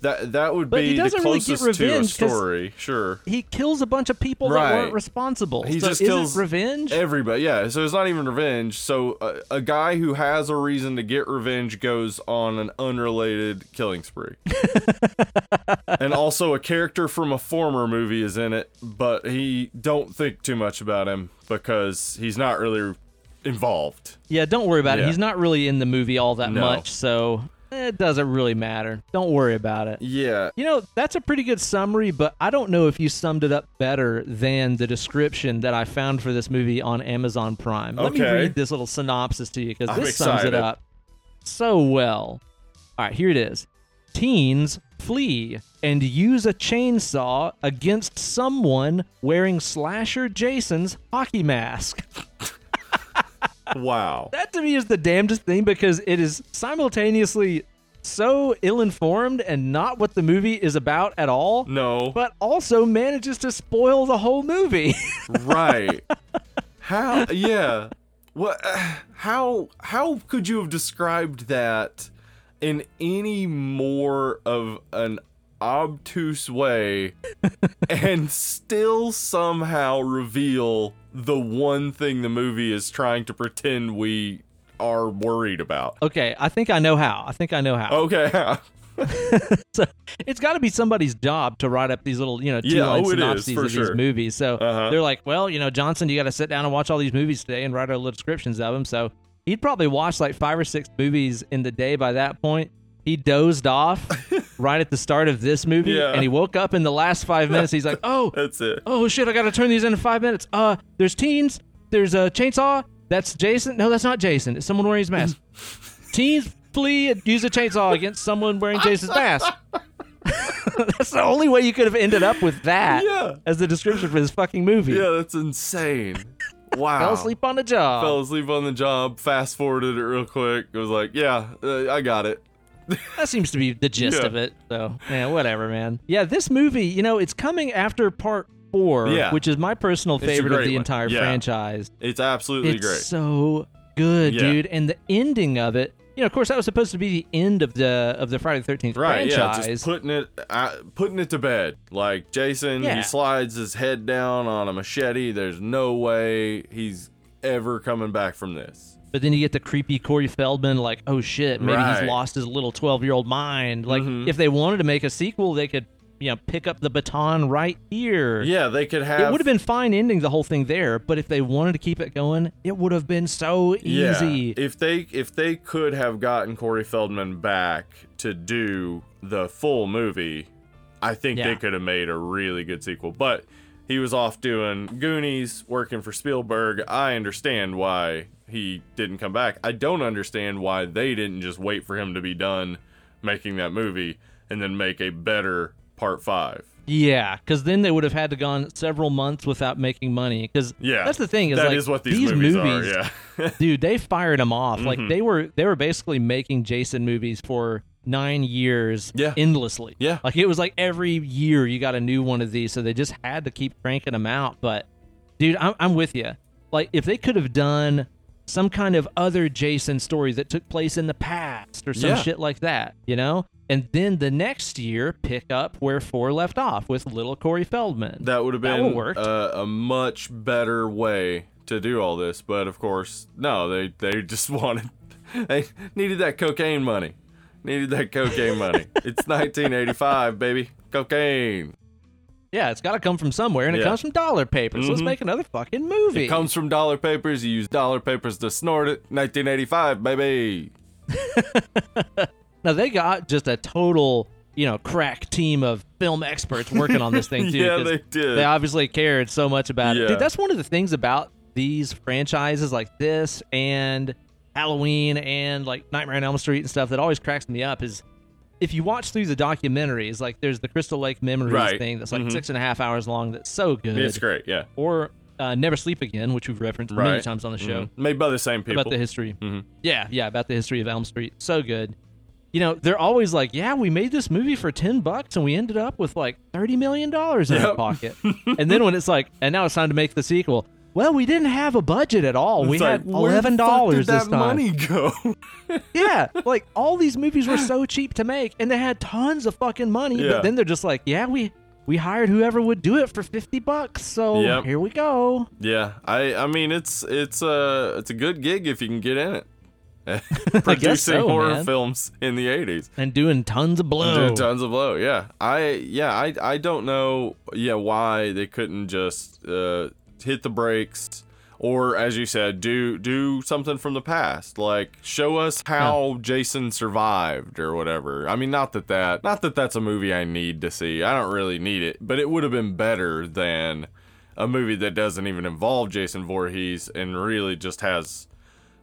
That that would But be the doesn't really closest to a story. Sure, He kills a bunch of people that weren't responsible. He so just is kills it revenge? everybody. Yeah, so it's not even revenge. So uh, a guy who has a reason to get revenge goes on an unrelated killing spree. *laughs* and also a character from a former movie is in it, but he don't think too much about him because he's not really involved. yeah, don't worry about it. He's not really in the movie all that No. much, so it doesn't really matter. Don't worry about it. Yeah, You know, that's a pretty good summary, but I don't know if you summed it up better than the description that I found for this movie on Amazon Prime. Let me read this little synopsis to you because this sums it up so well. All right, here it is. Teens flee and use a chainsaw against someone wearing Slasher Jason's hockey mask. *laughs* wow. *laughs* That to me is the damnedest thing because it is simultaneously so ill-informed and not what the movie is about at all No, but also manages to spoil the whole movie. *laughs* right. How? Yeah. What? *sighs* How? How could you have described that in any more of an obtuse way, and still somehow reveal the one thing the movie is trying to pretend we are worried about? okay, I think I know how. I think I know how. Okay. *laughs* *laughs* So it's got to be somebody's job to write up these little, you know, two Yeah, line oh, synopses for of sure. these movies. So Uh-huh. they're like, well, you know, Johnson, you got to sit down and watch all these movies today and write our little descriptions of them. So he'd probably watched like five or six movies in the day by that point. He dozed off *laughs* right at the start of this movie, Yeah. and he woke up in the last five minutes. He's like, *laughs* "Oh, That's it. oh shit, I gotta turn these in in five minutes. Uh, there's teens, there's a chainsaw. That's Jason. No, that's not Jason. It's someone wearing his mask. *laughs* teens flee and use a chainsaw against someone wearing Jason's mask. *laughs* that's the only way you could have ended up with that Yeah. as the description for this fucking movie. Yeah, that's insane. Wow. Fell asleep on the job. fell asleep on the job, fast forwarded it real quick. It was like, yeah, uh, I got it. That seems to be the gist Yeah. of it. So, yeah, whatever, man. Yeah, this movie, you know, it's coming after part four, Yeah. which is my personal favorite of the one. entire Yeah. franchise. It's absolutely it's great. so good, dude. And the ending of it, you know, of course, that was supposed to be the end of the of the Friday the Thirteenth Right, yeah, just putting it uh, putting it to bed. Like Jason, he slides his head down on a machete. There's no way he's ever coming back from this. But then you get the creepy Corey Feldman, like, oh shit, maybe Right. he's lost his little twelve year old mind. Like, Mhm. if they wanted to make a sequel, they could, you know, pick up the baton right here. Yeah, they could have. It would have been fine ending the whole thing there, but if they wanted to keep it going, it would have been so easy. Yeah, if they if they could have gotten Corey Feldman back to do the full movie, I think Yeah. they could have made a really good sequel. But he was off doing Goonies, working for Spielberg. I understand why he didn't come back. I don't understand why they didn't just wait for him to be done making that movie and then make a better part five. Yeah, because then they would have had to gone several months without making money. Because Yeah, that's the thing is That like is what these, movies, are. Yeah. *laughs* dude, they fired them off. Like Mhm. they were they were basically making Jason movies for nine years Yeah. endlessly. Yeah. Like it was like every year you got a new one of these, so they just had to keep cranking them out. But dude, I'm I'm with you. Like if they could have done some kind of other Jason story that took place in the past or some Yeah. shit like that, you know? And then the next year pick up where four left off with little Corey Feldman. That would have been a much better way to do all this, but of course, no. They they just *laughs* wanted they needed that cocaine money. Needed that cocaine money. *laughs* It's 1985, baby. Cocaine. Yeah, it's got to come from somewhere, and it Yeah. comes from dollar papers. Let's Mhm. make another fucking movie. It comes from dollar papers. You use dollar papers to snort it. 1985, baby. *laughs* Now they got just a total, you know crack team of film experts working on this thing *laughs* too. yeah, they did. they obviously cared so much about it. Dude, that's one of the things about these franchises like this and Halloween and like Nightmare on Elm Street and stuff that always cracks me up is if you watch through the documentaries, like there's the Crystal Lake Memories Right. thing that's like Mhm. six and a half hours long that's so good. it's great. Yeah. Or uh, Never Sleep Again, which we've referenced many times on the show Mhm. Made by the same people. about the history. Mhm. Yeah, yeah, about the history of Elm Street. So good. You know, they're always like, "Yeah, we made this movie for ten bucks, and we ended up with like thirty million dollars in our pocket." *laughs* and then when it's like, "And now it's time to make the sequel," well, we didn't have a budget at all. we It's had like, the eleven dollars did this that time. money go? *laughs* yeah, *laughs* like all these movies were so cheap to make, and they had tons of fucking money. Yeah. But then they're just like, "Yeah, we we hired whoever would do it for fifty bucks, so Yep. here we go." yeah. I I mean it's it's a it's a good gig if you can get in it. *laughs* Producing so, horror man. films in the eighties. And doing tons of blow. Doing tons of blow, yeah. I yeah, I I don't know yeah why they couldn't just uh, hit the brakes or as you said, do do something from the past. Like show us how Jason survived or whatever. I mean not that that not that that's a movie I need to see. I don't really need it, but it would have been better than a movie that doesn't even involve Jason Voorhees and really just has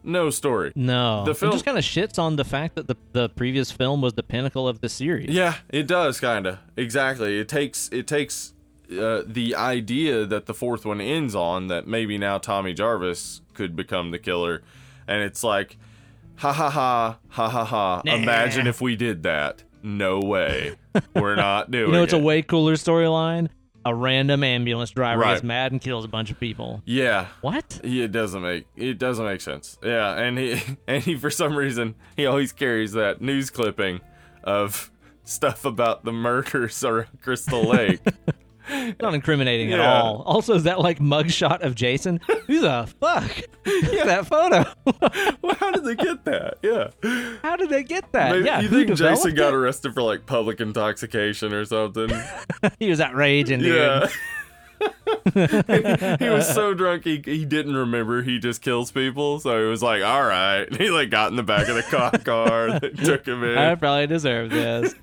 no story. No, The It film- just kind of shits on the fact that the the previous film was the pinnacle of the series. Yeah, it does kind of exactly. It takes it takes uh, the idea that the fourth one ends on that maybe now Tommy Jarvis could become the killer, and it's like, ha ha ha ha ha ha. Nah. Imagine if we did that. No way, *laughs* we're not doing. It. You know, it's it. a way cooler storyline. A random ambulance driver Right. gets mad and kills a bunch of people. Yeah, What? It doesn't make it doesn't make sense. Yeah, and he *laughs* and he for some reason he always carries that news clipping of stuff about the murders *laughs* or Crystal Lake. *laughs* Not incriminating at all. Also, is that like mugshot of Jason? *laughs* Who the fuck? At that photo. *laughs* well, how did they get that? Yeah. How did they get that? Maybe yeah, you think Jason got it? arrested for like public intoxication or something? he was outraging, dude. yeah. he was so drunk he, he didn't remember he just kills people so he was like all right he like got in the back of the cop car that took him in I probably deserve this.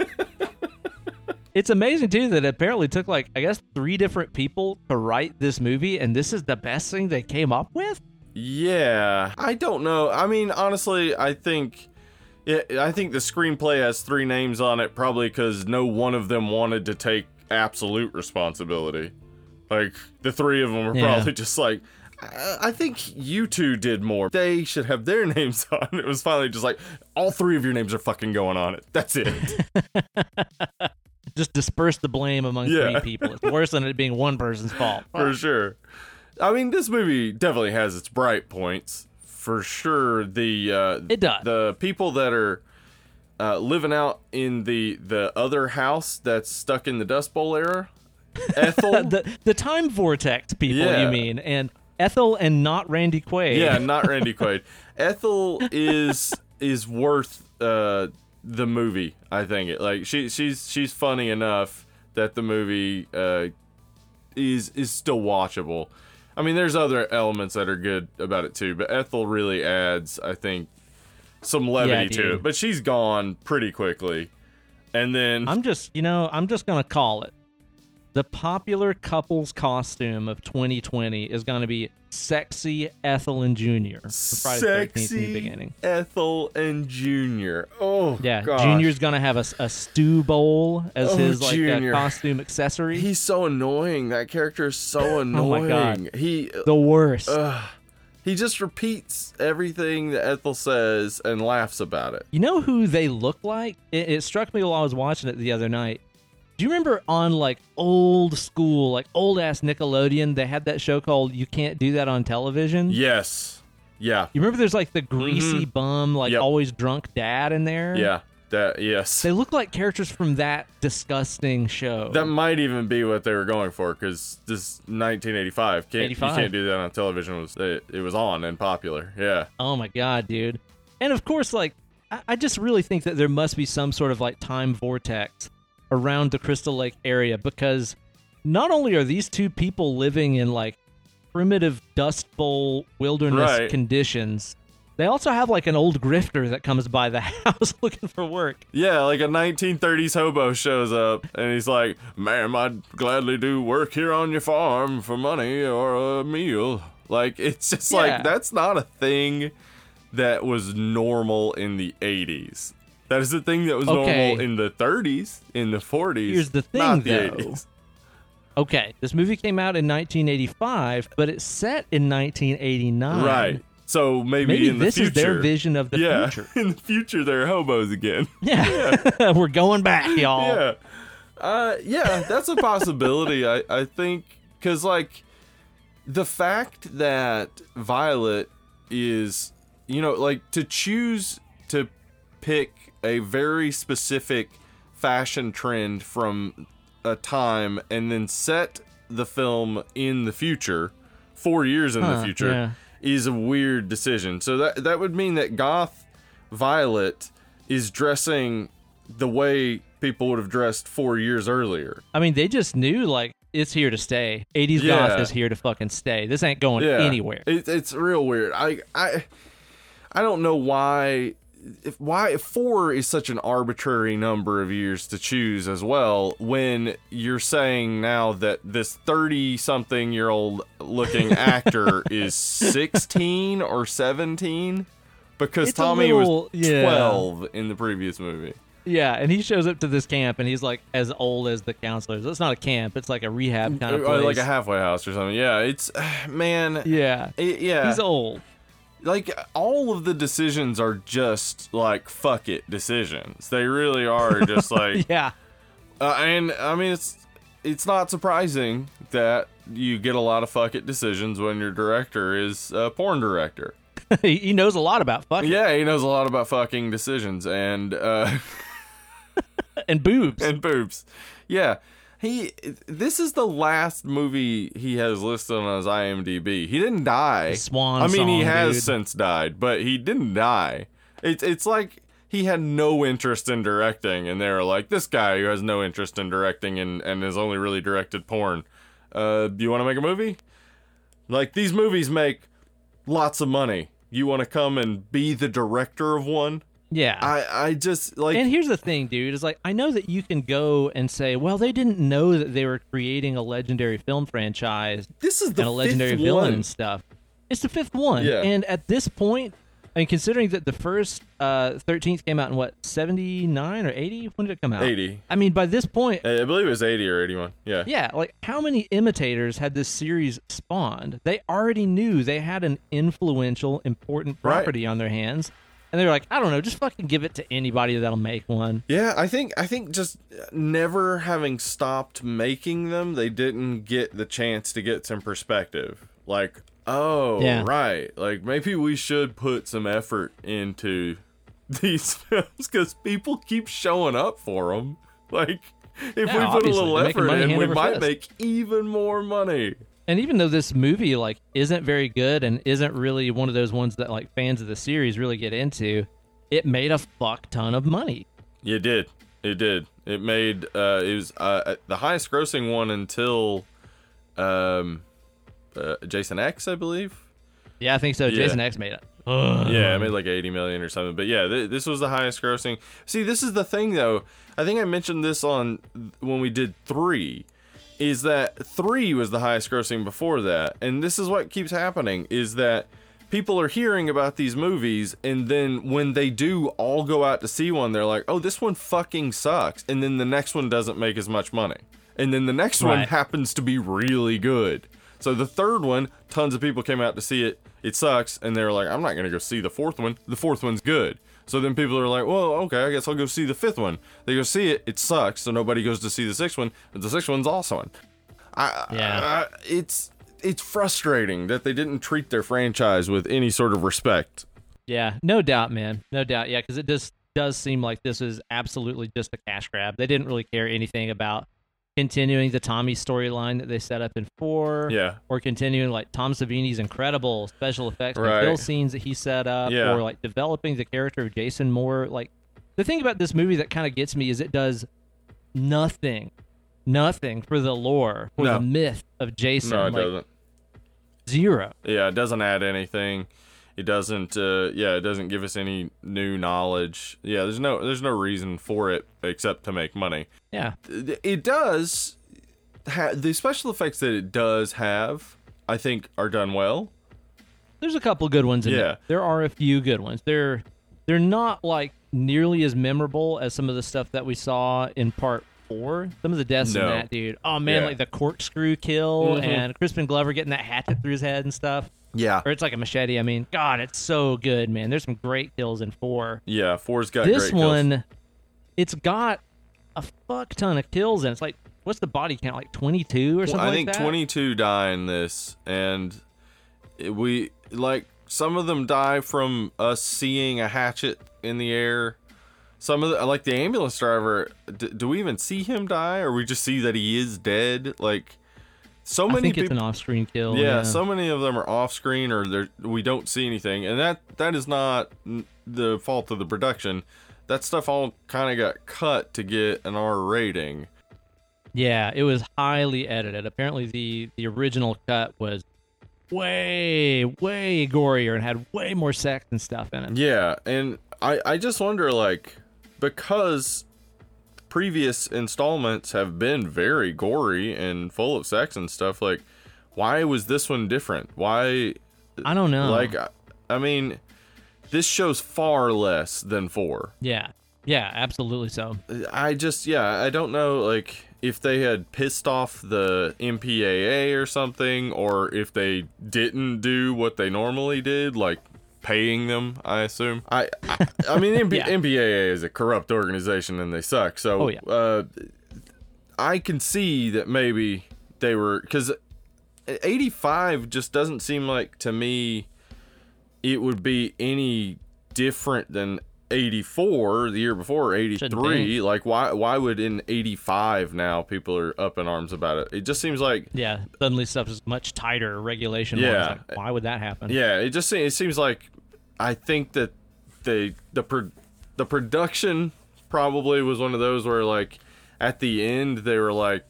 It's amazing too that it apparently took like I guess three different people to write this movie, and this is the best thing they came up with. Yeah, I don't know. I mean, honestly, I think, yeah, I think the screenplay has three names on it, probably because no one of them wanted to take absolute responsibility. Like the three of them were Yeah. probably *laughs* just like, I I think you two did more. They should have their *laughs* names on. It was finally just like, all three of your names are fucking going on it. That's it. *laughs* Just disperse the blame among Yeah. three people. It's worse than it being one person's fault. for sure. I mean, this movie definitely has its bright points. For sure, the uh, It does. the people that are uh, living out in the the other house that's stuck in the Dust Bowl era, *laughs* Ethel. the the time vortex people, Yeah. you mean, and Ethel and not Randy Quaid. yeah, not Randy *laughs* Quaid. Ethel is is worth uh, the movie. I think it like she she's she's funny enough that the movie uh, is is still watchable. I mean, there's other elements that are good about it too, but Ethel really adds, I think, some levity to it. But she's gone pretty quickly, and then I'm just, you know, I'm just gonna call it. The popular couples costume of 2020 is gonna be sexy Ethel and Junior for Friday the 13th in the sexy beginning. Ethel and Junior. Oh, Yeah, gosh. Junior's gonna have a stew bowl as Oh, his like uh, costume accessory. He's so annoying. That character is so annoying. *gasps* Oh my. God. He the worst. Ugh. he just repeats everything that Ethel says and laughs about it. You know who they look like? It, it struck me while I was watching it the other night. Do you remember on like old school, like old ass Nickelodeon, they had that show called You Can't Do That on Television? Yes. Yeah. You remember there's like the greasy bum, like Mm-hmm. Yep. always drunk dad in there? Yeah. That yes. They look like characters from that disgusting show. That might even be what they were going for because this 1985 can't 85. you can't do that on television was it, it was on and popular. Yeah. oh my god, dude. And of course, like I, I just really think that there must be some sort of like time vortex around the Crystal Lake area because not only are these two people living in like primitive dust bowl wilderness Right. conditions, They also have like an old grifter that comes by the *laughs* house looking for work. Yeah, like a 1930s hobo shows up and he's like, "Ma'am, I'd gladly do work here on your farm for money or a meal." Like it's just Yeah. like that's not a thing that was normal in the 80s. That is a thing that was Okay. normal in the 30s, in the 40s. Here's the thing, the though. 80s. Okay, this movie came out in 1985, but it's set in 1989. Right. So maybe, Maybe in the this future, is their vision of the yeah, future. *laughs* in the future they're hobos again. *laughs* Yeah, *laughs* we're going back, y'all. yeah uh yeah that's a possibility i i think because like the fact that violet is you know like to choose to pick a very specific fashion trend from a time and then set the film in the future four years in Huh, the future yeah. is a weird decision so that that would mean that goth violet is dressing the way people would have dressed four years earlier. I mean, they just knew like it's here to stay. 80s Yeah. goth is here to fucking stay. This ain't going Yeah, anywhere. It, it's real weird. I I I don't know why. If why four is such an arbitrary number of years to choose as well when you're saying now that this 30 something year old looking *laughs* actor is 16 or 17 because It's Tommy little- was yeah. 12 in the previous movie. Yeah, and he shows up to this camp and he's like as old as the counselors. It's not a camp; it's like a rehab kind of place. like a halfway house or something. Yeah, it's *sighs* man. yeah, it- yeah. he's old. Like all of the decisions are just like fuck it decisions. They really are just *laughs* like Yeah, uh, and I mean it's it's not surprising that you get a lot of fuck it decisions when your director is a porn director. *laughs* he he knows a lot about fucking Yeah, he knows a lot about fucking decisions and uh *laughs* and boobs. and boobs. Yeah. He this is the last movie he has listed on his IMDb. He didn't die. Swan I mean, he has dude. since died, but he didn't die. It's it's like he had no interest in directing, and they were like, "This guy who has no interest in directing and and has only really directed porn. Uh, do you want to make a movie? Like these movies make lots of money. You want to come and be the director of one? Yeah. I I just like and here's the thing, dude, is like I know that you can go and say, well, they didn't know that they were creating a legendary film franchise this is the and a legendary fifth villain one. and stuff. It's the fifth one, Yeah. and at this point, I mean, considering that the first uh, Thirteenth came out in what seventy nine or eighty? When did it come out? 80. I mean, by this point, I believe it was 80 or 81. Yeah. yeah, like how many imitators had this series spawned? They already knew they had an influential, important Right. property on their hands, and they're like, I don't know, just fucking give it to anybody that'll make one. Yeah, I think I think just never having stopped making them, they didn't get the chance to get some perspective. Like, oh, Yeah. right. Like maybe we should put some effort into *laughs* these films cuz people keep showing up for them. Like if Yeah, we put a little effort in, we might fist. make even more money. And even though this movie like isn't very good and isn't really one of those ones that like fans of the series really get into, it made a fuck ton of money. It did. It did. It made uh it was uh the highest grossing one until um uh, Jason X, I believe. Yeah, I think so. Yeah. Jason X made *sighs* it. Ugh. Yeah, I made like 80 million or something. But yeah, th- this was the highest grossing. See, this is the thing though. I think I mentioned this on when we did 3 is that 3 was the highest grossing before that. And this is what keeps happening is that people are hearing about these movies and then when they do all go out to see one, they're like, "Oh, this one fucking sucks." And then the next one doesn't make as much money. And then the next one happens to be really good. So the third one, tons of people came out to see it. It sucks, and they're like, "I'm not gonna go see the fourth one. The fourth one's good." So then people are like, "Well, okay, I guess I'll go see the fifth one." They go see it. It sucks, so nobody goes to see the sixth one. But the sixth one's also. I, Yeah. I- it's it's frustrating that they didn't treat their franchise with any sort of respect. Yeah, no doubt, man. No doubt. Yeah, because it just does seem like this is absolutely just a cash grab. They didn't really care anything about continuing the Tommy storyline that they set up in four. Yeah. Or continuing like Tom Savini's incredible special effects and Right. kill scenes that he set up, Yeah. or like developing the character of Jason Moore. Like the thing about this movie that kind of gets me is it does nothing, nothing for the lore, for No. the myth of Jason. No, it like, doesn't. Zero. Yeah, it doesn't add anything. It doesn't. Uh, yeah, it doesn't give us any new knowledge. Yeah, there's no there's no reason for it except to make money. Yeah. It does. Ha- the special effects that it does have, I think, are done well. There's a couple good ones in Yeah. there. There are a few good ones. They're they're not like nearly as memorable as some of the stuff that we saw in part four. Some of the deaths No. in that, dude. Oh man, Yeah. like the corkscrew kill Mhm. and Crispin Glover getting that hatchet through his head and stuff. Yeah, Or it's like a machete. I mean, God, it's so good, man. There's some great kills in four. yeah. Four's got this great kills. one, it's got a fuck ton of kills and it's like what's the body count? Like twenty two or something I think that? 22 die in this, and we like some of them die from us seeing a hatchet in the air. Some of the like the ambulance driver. D- do we even see him die, or we just see that he is dead? Like so many I think it's people. an off screen kill. yeah, Yeah, so many of them are off screen, or we don't see anything, and that that is not the fault of the production. That stuff all kind of got cut to get an R rating. Yeah, it was highly edited. Apparently, the the original cut was way way gorier and had way more sex and stuff in it. Yeah, and I I just wonder like because previous installments have been very gory and full of sex and stuff like why was this one different? Why I don't know. like I, I mean this shows far less than 4. yeah, yeah, absolutely so. I just yeah, I don't know like if they had pissed off the MPAA or something or if they didn't do what they normally did like paying them, I assume. I I, I mean MP, *laughs* Yeah. MPAA is a corrupt organization and they suck. So Oh, yeah. uh I can see that maybe they were cuz 85 just doesn't seem like to me it would be any different than 84 the year before or 83 like why why would in 85 now people are up in arms about it it just seems like Yeah, suddenly stuff is much tighter regulation. Yeah. Like, why would that happen? yeah it just se- it seems like i think that they the pro- the production probably was one of those where like at the end they were like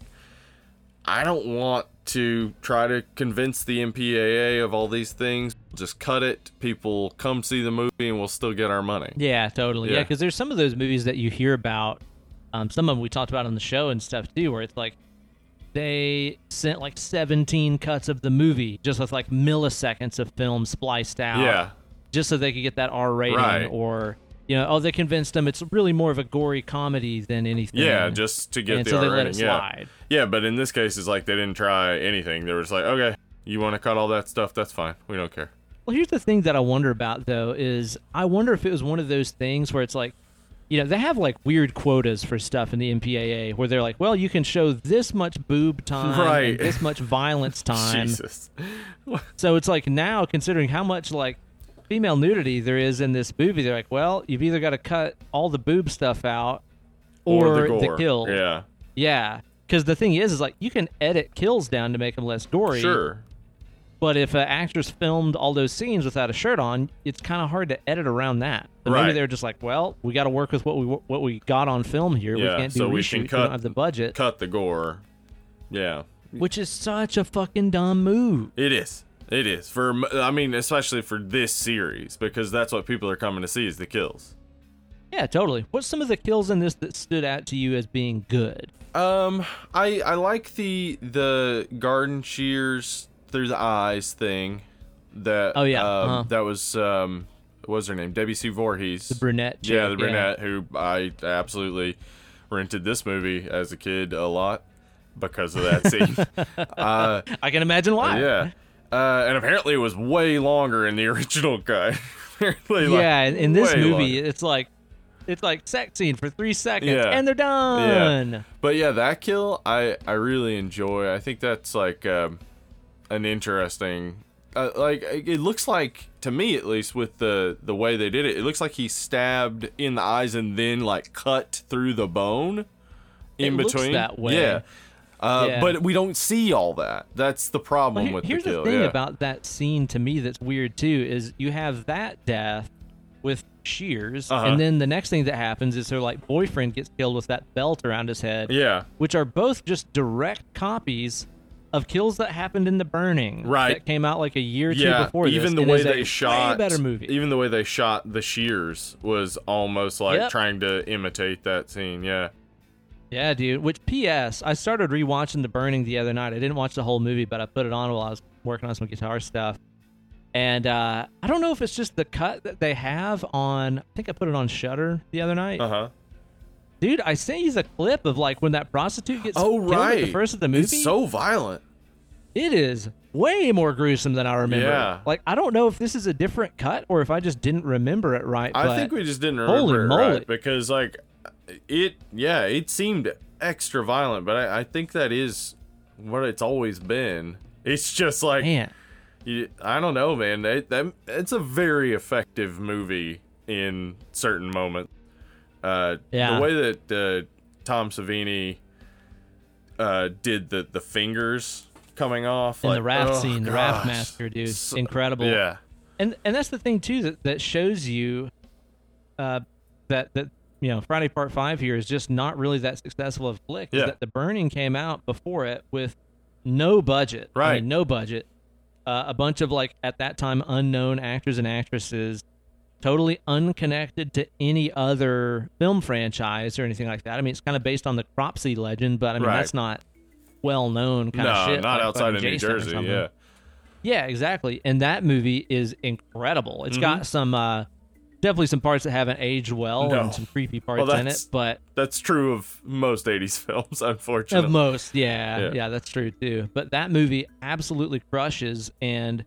i don't want to try to convince the MPAA of all these things just cut it people come see the movie and we'll still get our money Yeah, totally. Yeah, Yeah. because there's some of those movies that you hear about. Um, some of them we talked about on the show and stuff too, where it's like they sent like 17 cuts of the movie just with like milliseconds of film spliced out. yeah just so they could get that R rating, Right. or you know, oh, they convinced them it's really more of a gory comedy than anything. Yeah, just to get and the so they let it Yeah. slide. Yeah, but in this case, it's like they didn't try anything. They were just like, okay, you want to cut all that stuff? That's fine. We don't care. Well, here's the thing that I wonder about though is I wonder if it was one of those things where it's like, you know, they have like weird quotas for stuff in the MPAA where they're like, well, you can show this much boob *laughs* time, Right. and this much violence *laughs* time. Jesus. So it's like now, considering how much like female nudity there is in this movie, they're like, well, you've either got to cut all the boob stuff out or, the gore. kill. Yeah. Yeah. Because the thing is, is like you can edit kills down to make them less gory. Sure. But if an actress filmed all those scenes without a shirt on, it's kind of hard to edit around that. But maybe they're just like, well, we got to work with what we what we got on film here. Yeah, we can't do so we can we cut- don't have the budget, Cut the gore. Yeah. which is such a fucking dumb move. It is. It is for. I mean, especially for this series because that's what people are coming to see is the kills. Yeah, totally. What's some of the kills in this that stood out to you as being good? Um, I I like the the garden shears through the eyes thing. That Oh, yeah, um, uh-huh. that was um, what was her name? Debbie C. Voorhees. The brunette. Yeah, the brunette who I absolutely rented this movie as a kid a lot because of that scene. *laughs* uh, I can imagine why. yeah, uh, and apparently it was way longer in the *laughs* original cut. Apparently, like, yeah. In, this movie, longer. it's like it's like sex scene for three seconds, Yeah. and they're done. Yeah. But yeah, that kill I I really enjoy. I think that's like um, an interesting. Uh, like it looks like to me at least with the the way they did it, it looks like he stabbed in the eyes and then like cut through the bone in It looks between. that way. Yeah. Uh, Yeah. But we don't see all that. That's the problem Well, here- with here's the thing yeah. about that scene to me that's weird too is you have that death with shears, Uh-huh. and then the next thing that happens is her like boyfriend gets killed with that belt around his head, yeah. which are both just direct copies of kills that happened in the burning Right. that came out like a year or two yeah, before this, even the way they shot better movie Even the way they shot the shears was almost like Yep. trying to imitate that scene. Yeah. Yeah dude which ps i started rewatching the burning the other night i didn't watch the whole movie but i put it on while i was working on some guitar stuff and uh, i don't know if it's just the cut that they have on i think i put it on Shudder the other night Uh huh. dude i sent you the clip of like when that prostitute gets Oh killed at right. the first of the movie It's so violent. it is way more gruesome than I remember. Yeah. Like I don't know if this is a different cut or if I just didn't remember it right. I think we just didn't remember holy it moly. right because like it yeah it seemed extra violent, but I, I think that is what it's always been. It's just like man, you, I don't know, man. That, that it's a very effective movie in certain moments. Uh, Yeah. The way that uh, Tom Savini uh, did the the fingers coming off in like, the raft oh, scene, the raft master dude, So- incredible. Yeah. and and that's the thing too that that shows you, uh, that that you know Friday Part Five here is just not really that successful of flick. Yeah. that the Burning came out before it with no budget, I Right. mean, no budget. Uh, a bunch of like at that time unknown actors and actresses, totally unconnected to any other film franchise or anything like that. I mean, it's kind of based on the Cropsey legend, but I mean Right. that's not well known kind No, of shit. not like outside of New Jason Jersey. Yeah. Yeah, exactly. And that movie is incredible. It's Mm-hmm. got some uh definitely some parts that haven't aged well No. and some creepy parts Well, in it, but That's true of most '80s *laughs* films, unfortunately. of most, yeah, Yeah. yeah, that's true too. But that movie absolutely crushes and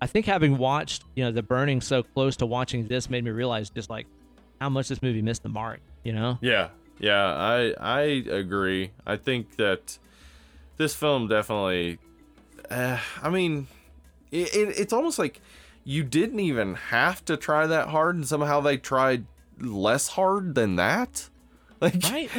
I think having watched, you know, The Burning so close to watching this made me realize just like how much this movie missed the mark, you know? Yeah, yeah, I I agree. I think that this film definitely. Uh, I mean, it, it, it's almost like you didn't even have to try that hard, and somehow they tried less hard than that. Like, Right.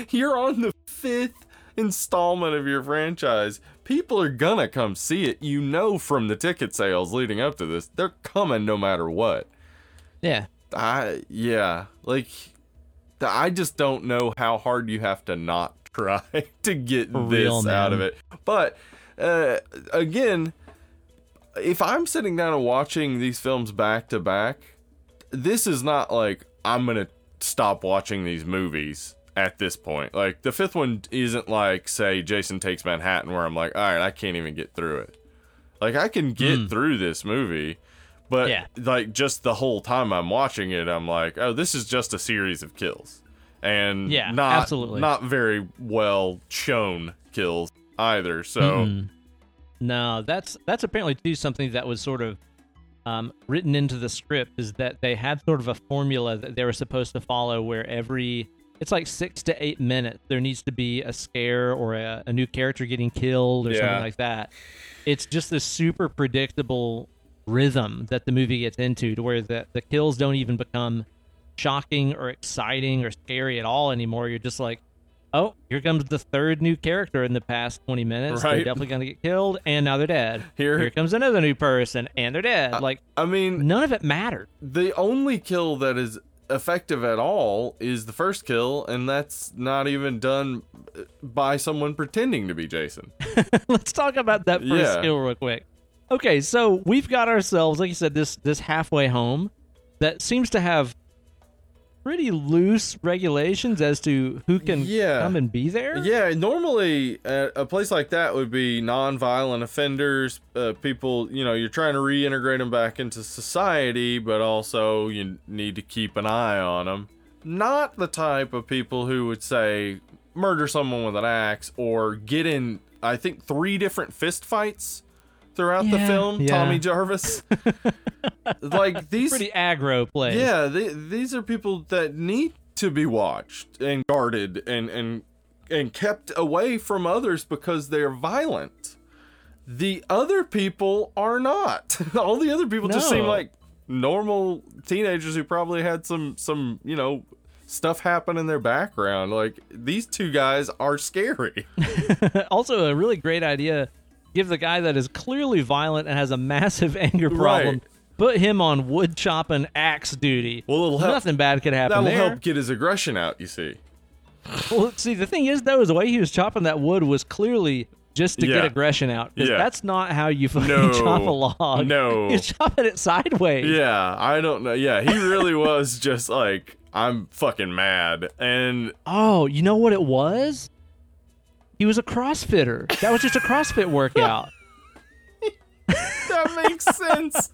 *laughs* you're on the fifth installment of your franchise. People are gonna come see it. You know from the ticket sales leading up to this, they're coming no matter what. Yeah. I yeah, like I just don't know how hard you have to not *laughs* try to get For this real, out of it. But uh, again, if I'm sitting down and watching these films back to back, this is not like I'm gonna stop watching these movies at this point. Like the fifth one isn't like say Jason Takes Manhattan, where I'm like, all right, I can't even get through it. Like I can get hmm. through this movie, but. Yeah. like just the whole time I'm watching it, I'm like, oh, this is just a series of kills, and Yeah, not absolutely. not very well shown kills either. So Mm-mm. No, that's that's apparently too something that was sort of um, written into the script is that they had sort of a formula that they were supposed to follow where every it's like six to eight minutes there needs to be a scare or a, a new character getting killed or Yeah. something like that. It's just this super predictable rhythm that the movie gets into to where the, the kills don't even become shocking or exciting or scary at all anymore. You're just like, oh, here comes the third new character in the past 20 minutes. They're definitely going to get killed, and now they're dead. Here- here comes another new person, and they're dead. like, I mean, none of it mattered. the only kill that is effective at all is the first kill, and that's not even done by someone pretending to be Jason. *laughs* Let's talk about that first Yeah. skill real quick. Okay, so we've got ourselves, like you said, this this halfway home that seems to have pretty loose regulations as to who can Yeah. come and be there. Yeah, normally uh, a place like that would be non-violent offenders, uh, people, you know, you're trying to reintegrate them back into society, but also you need to keep an eye on them. Not the type of people who would say murder someone with an axe or get in, I think, three different fist fights throughout the film. yeah. Tommy Jarvis, *laughs* like these Pretty aggro place. yeah, they, these are people that need to be watched and guarded and and and kept away from others because they're violent. The other people are not. *laughs* All the other people just seem like normal teenagers who probably had some some, you know, stuff happen in their background. Like these two guys are scary. *laughs* also, a really great idea. Give the guy that is clearly violent and has a massive *laughs* anger problem. Right. Put him on wood chopping axe duty. Well, it'll help- Nothing bad could happen That'll there. help get his aggression out, you see. Well, see, the thing is, though, is the way he was chopping that wood was clearly just to Yeah. get aggression out. Yeah. That's not how you fucking No. chop a log. No. *laughs* You're chopping it sideways. Yeah, I don't know. Yeah, he really was just like, I'm fucking mad. And *laughs* Oh, you know what it was? He was a CrossFitter. That was just a CrossFit workout. *laughs* *laughs* that makes sense.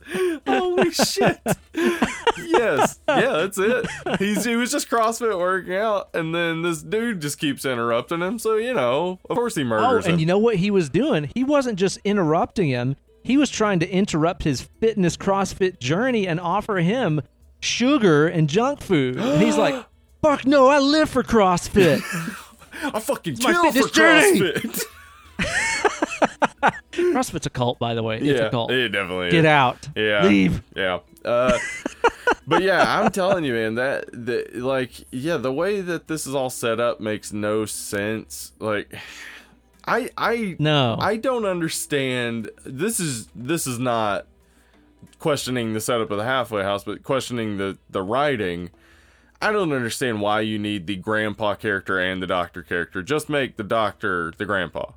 Holy shit. Yes. Yeah, that's it. He's he was just CrossFit working out, and then this dude just keeps interrupting him. So, you know, of course he Oh, murders him. and you know what he was doing? He wasn't just interrupting him. He was trying to interrupt his fitness CrossFit journey and offer him sugar and junk food. And he's like, *gasps* "Fuck no, I live for CrossFit." *laughs* I fucking my kill for fitness journey. CrossFit. *laughs* CrossFit's a cult, by the way. It's yeah, a cult. it definitely Get is. out. Yeah. Leave. Yeah. Uh, *laughs* but yeah, I'm telling you, man, that the like, yeah, the way that this is all set up makes no sense. Like, I, I, No. I don't understand. This is this is not questioning the setup of the halfway house, but questioning the the writing. I don't understand why you need the grandpa character and the doctor character. Just make the doctor the grandpa.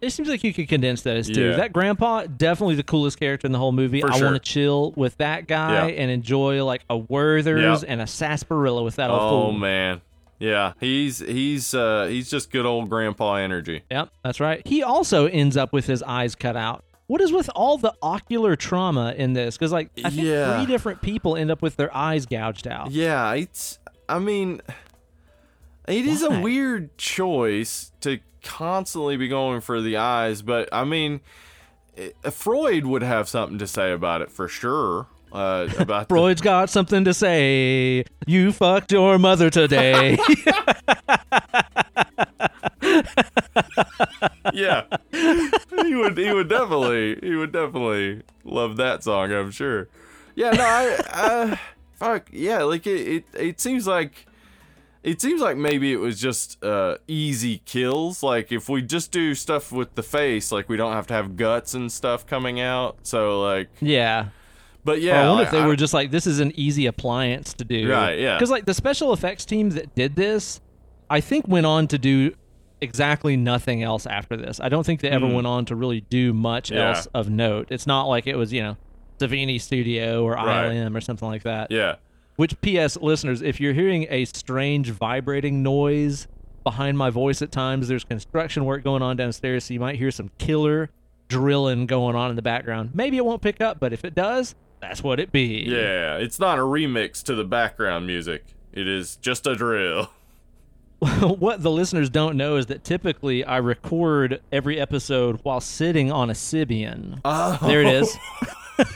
It seems like you could condense those two. Yeah. That grandpa, definitely the coolest character in the whole movie. For I sure. want to chill with that guy Yeah. and enjoy like a Werther's Yep. and a sarsaparilla with that old Oh fool. man, yeah, he's he's uh he's just good old grandpa energy. Yep, that's right. He also ends up with his eyes cut out. What is with all the ocular trauma in this? Because like I think Yeah. three different people end up with their eyes gouged out. Yeah, it's. I mean, it is a weird choice to constantly be going for the eyes, but I mean, it, Freud would have something to say about it for sure. Uh, *laughs* about the- Freud's got something to say. You fucked your mother today. *laughs* *laughs* yeah, he would. He would definitely. He would definitely love that song. I'm sure. Yeah. No. I. Uh, fuck. Yeah. Like it. It. It seems like. It seems like maybe it was just uh, easy kills. Like if we just do stuff with the face, like we don't have to have guts and stuff coming out. So like, yeah. but yeah, I wonder like, if they I- were just like, this is an easy appliance to do. Right, yeah. Because like the special effects team that did this, I think went on to do exactly nothing else after this. I don't think they ever hmm. went on to really do much. Yeah. else of note. It's not like it was, you know, Savini Studio or Right. ILM or something like that. yeah. Which, P.S., listeners, if you're hearing a strange vibrating noise behind my voice at times, there's construction work going on downstairs, so you might hear some killer drilling going on in the background. Maybe it won't pick up, but if it does, that's what it be. Yeah, it's not a remix to the background music. It is just a drill. *laughs* *laughs* what the listeners don't know is that typically I record every episode while sitting on a Sybian. Oh. There it is. *laughs*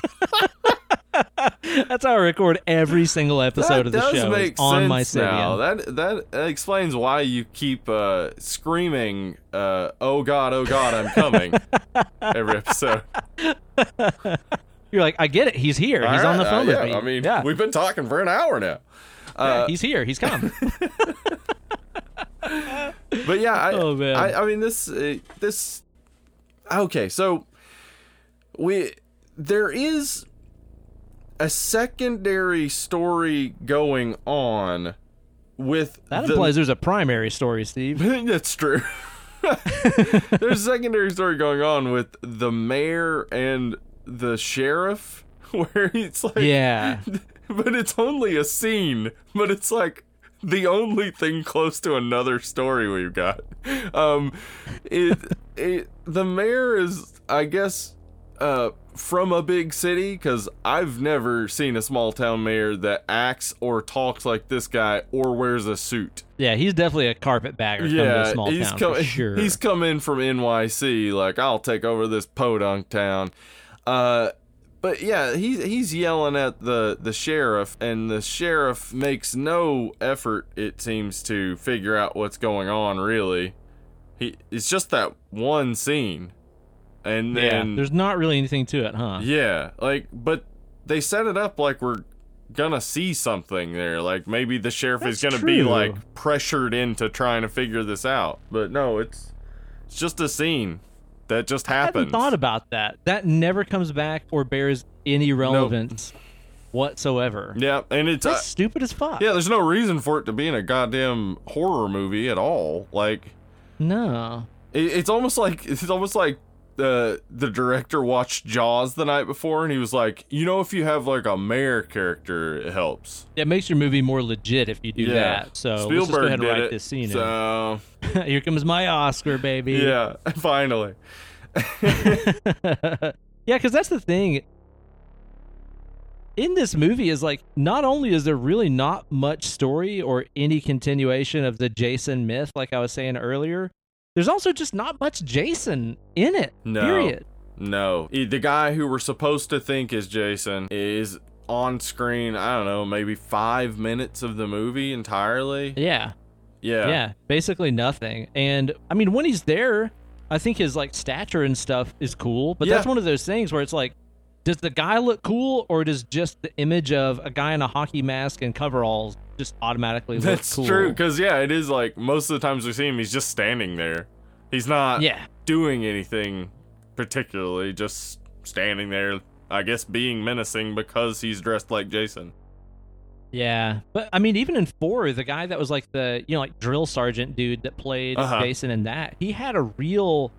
That's how I record every single episode that of the show on my now. Sybian. That, that that explains why you keep uh, screaming, uh, "Oh God, oh God, I'm coming!" *laughs* every episode. You're like, I get it. He's here. He's All on the phone uh, with yeah, me. I mean, yeah. we've been talking for an hour now. Yeah, he's here. He's come. But yeah, I, Oh, man. I, I mean this uh, this. Okay, so we there is a secondary story going on with That the, implies there's a primary story, Steve. *laughs* That's true. *laughs* There's a secondary story going on with the mayor and the sheriff, *laughs* where it's like, Yeah. but it's only a scene, but it's like the only thing close to another story we've got. Um, it, it the mayor is, I guess, uh, from a big city because I've never seen a small town mayor that acts or talks like this guy or wears a suit. Yeah, he's definitely a carpetbagger from Yeah, a small he's town come, sure. He's come in from NYC, like I'll take over this podunk town. Uh, but yeah, he's he's yelling at the the sheriff, and the sheriff makes no effort. It seems to figure out what's going on. Really, he it's just that one scene, and yeah, then there's not really anything to it, huh? yeah, like, but they set it up like we're gonna see something there. Like maybe the sheriff is gonna be like pressured into trying to figure this out. But no, it's it's just a scene that just happens. I hadn't thought about that. That never comes back or bears any relevance whatsoever. yeah, and it's uh, stupid as fuck. yeah. There's no reason for it to be in a goddamn horror movie at all. Like No. It, it's almost like it's almost like the the director watched Jaws the night before, and he was like, you know, if you have like a mayor character, it helps. It makes your movie more legit if you do Yeah. that. So let's just Spielberg go ahead and write it. this scene. so in. *laughs* Here comes my Oscar, baby. *laughs* yeah, *laughs* finally. yeah, because that's the thing. In this movie, is like not only is there really not much story or any continuation of the Jason myth, like I was saying earlier, there's also just not much Jason in it. No. Period. No, the guy who we're supposed to think is Jason is on screen. I don't know, maybe five minutes of the movie entirely. Yeah. Yeah, Yeah, basically nothing. And I mean, when he's there, I think his like stature and stuff is cool. But that's one of those things where it's like, does the guy look cool, or does just the image of a guy in a hockey mask and coveralls just automatically look That's cool? true, because yeah, it is like most of the times we see him, he's just standing there. He's not Yeah, doing anything particularly, just standing there. I guess being menacing because he's dressed like Jason. yeah. But I mean, even in four, the guy that was like the you know like drill sergeant dude that played Uh-huh. Jason in that, he had a real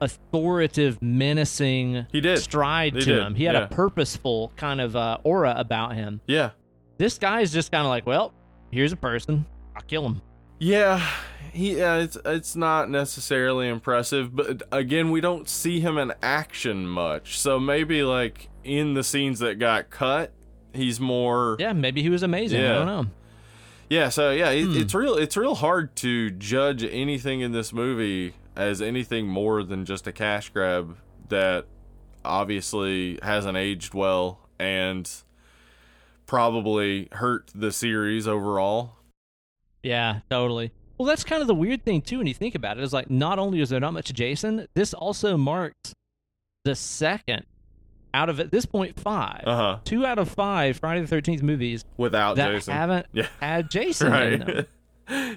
authoritative, menacing He did. stride He to did, him. He had yeah. a purposeful kind of uh, aura about him. Yeah, this guy's just kind of like, well, here's a person. I'll kill him. yeah, he. Yeah, it's it's not necessarily impressive, but again, we don't see him in action much. So maybe like in the scenes that got cut, he's more. Yeah, maybe he was amazing. I Yeah. don't know. Yeah, so yeah, it, Hmm. it's real. It's real hard to judge anything in this movie as anything more than just a cash grab that obviously hasn't aged well and probably hurt the series overall. Yeah, totally. Well, that's kind of the weird thing too when you think about it. Is like not only is there not much Jason, this also marks the second out of at this point five, Uh huh. two out of five Friday the Thirteenth movies Without that Jason. haven't Yeah. had Jason in them. *laughs*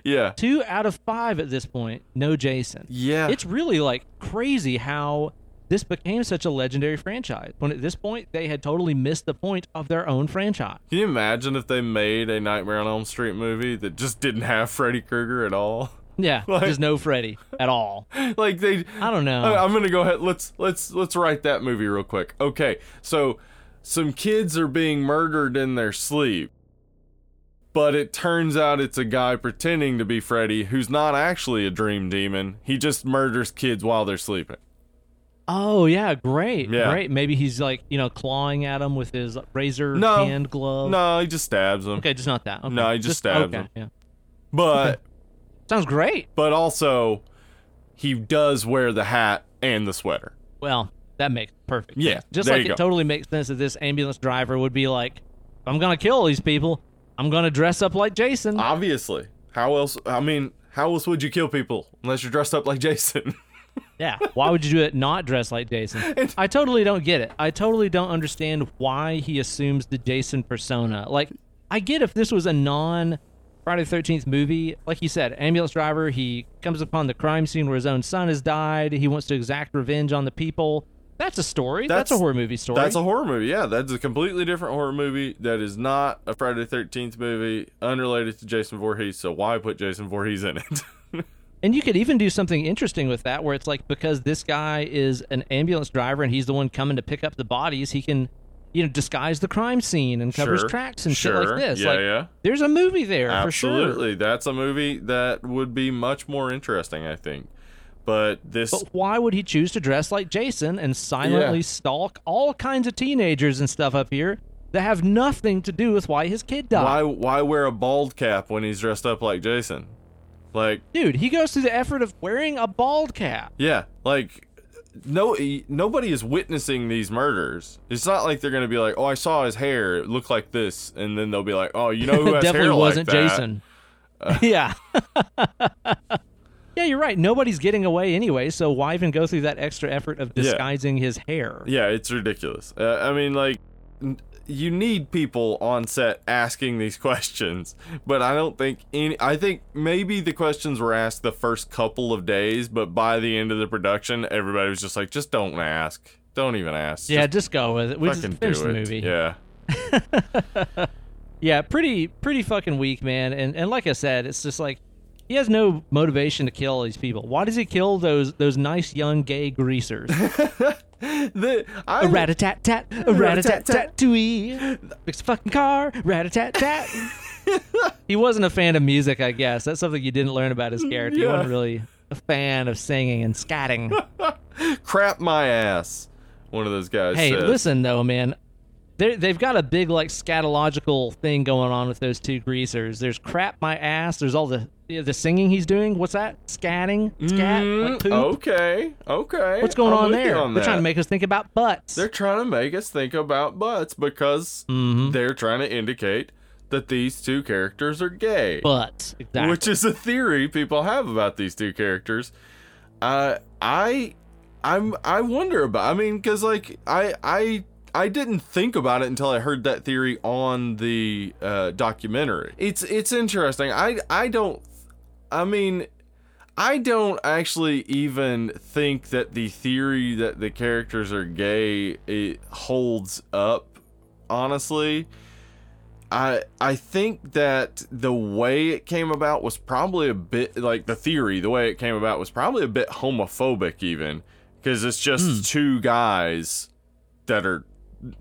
Yeah. Two out of five at this point, no Jason. Yeah. It's really like crazy how this became such a legendary franchise. When at this point they had totally missed the point of their own franchise. Can you imagine if they made a Nightmare on Elm Street movie that just didn't have Freddy Krueger at all? *laughs* Yeah, Like- there's no Freddy at all. *laughs* like they I don't know. I- I'm gonna go ahead. Let's let's let's write that movie real quick. Okay, so some kids are being murdered in their sleep, but it turns out it's a guy pretending to be Freddy who's not actually a dream demon. He just murders kids while they're sleeping. Oh yeah, great, Yeah. great. Maybe he's like you know clawing at him with his razor No. hand glove. No, he just stabs him. Okay, just not that. Okay. No, he just stabs okay, him. Yeah, But sounds great. but also he does wear the hat and the sweater. Well, that makes perfect. Yeah, sense. just like it totally makes sense that this ambulance driver would be like, I'm gonna kill these people, I'm gonna dress up like Jason." Obviously, how else? I mean, how else would you kill people unless you're dressed up like Jason? *laughs* Yeah. Why would you do it not dressed like Jason? *laughs* I totally don't get it. I totally don't understand why he assumes the Jason persona. Like, I get if this was a non Friday the 13th movie, like you said, ambulance driver, he comes upon the crime scene where his own son has died. He wants to exact revenge on the people. That's a story. That's, a horror movie story. That's a horror movie. Yeah, that's a completely different horror movie. That is not a Friday the Thirteenth movie, unrelated to Jason Voorhees. So why put Jason Voorhees in it? *laughs* And you could even do something interesting with that, where it's like because this guy is an ambulance driver and he's the one coming to pick up the bodies, he can, you know, disguise the crime scene and cover his Sure. tracks and Sure. shit like this. Yeah, like, yeah. There's a movie there for sure. Absolutely, that's a movie that would be much more interesting, I think. But this, But why would he choose to dress like Jason and silently Yeah. stalk all kinds of teenagers and stuff up here that have nothing to do with why his kid died? why why wear a bald cap when he's dressed up like Jason? Like, Dude, he goes through the effort of wearing a bald cap. yeah, like no nobody is witnessing these murders. It's not like they're gonna be like, oh, I saw his hair, it looked like this, and then they'll be like, oh, you know *laughs* who has definitely hair wasn't like that? Jason. *laughs* yeah. *laughs* yeah, you're right. Nobody's getting away anyway, so why even go through that extra effort of Yeah. disguising his hair? Yeah, it's ridiculous. Uh, I mean, like, you need people on set asking these questions, but I don't think any. I think maybe the questions were asked the first couple of days, but by the end of the production, everybody was just like, just don't ask. Don't even ask. Yeah, Just just go with it. We just finish do the it. movie. Yeah. *laughs* Yeah, pretty pretty fucking weak, man. And and like I said, it's just like he has no motivation to kill all these people. Why does he kill those those nice young gay greasers? *laughs* The, a rat a tat tat, a rat a tat tat tooey. Fix a fucking car, rat a tat tat. *laughs* he wasn't a fan of music, I guess. That's something you didn't learn about his mm, character. He Yeah. wasn't really a fan of singing and scatting. *laughs* crap my ass. One of those guys. hey, said. listen though, man. They they've got a big like scatological thing going on with those two greasers. There's crap my ass. There's all the the singing he's doing. What's that? Scatting? Scat? Mm, like poop? okay, okay. What's going I'm on there? on They're trying to make us think about butts. They're trying to make us think about butts because Mhm. they're trying to indicate that these two characters are gay. butts. Exactly. which is a theory people have about these two characters. Uh, I, I'm, I wonder about. I mean, because like I, I, I didn't think about it until I heard that theory on the uh, documentary. It's, it's interesting. I, I don't. I mean, I don't actually even think that the theory that the characters are gay it holds up. Honestly, I I think that the way it came about was probably a bit like the theory. The way it came about was probably a bit homophobic, even because it's just hmm. two guys that are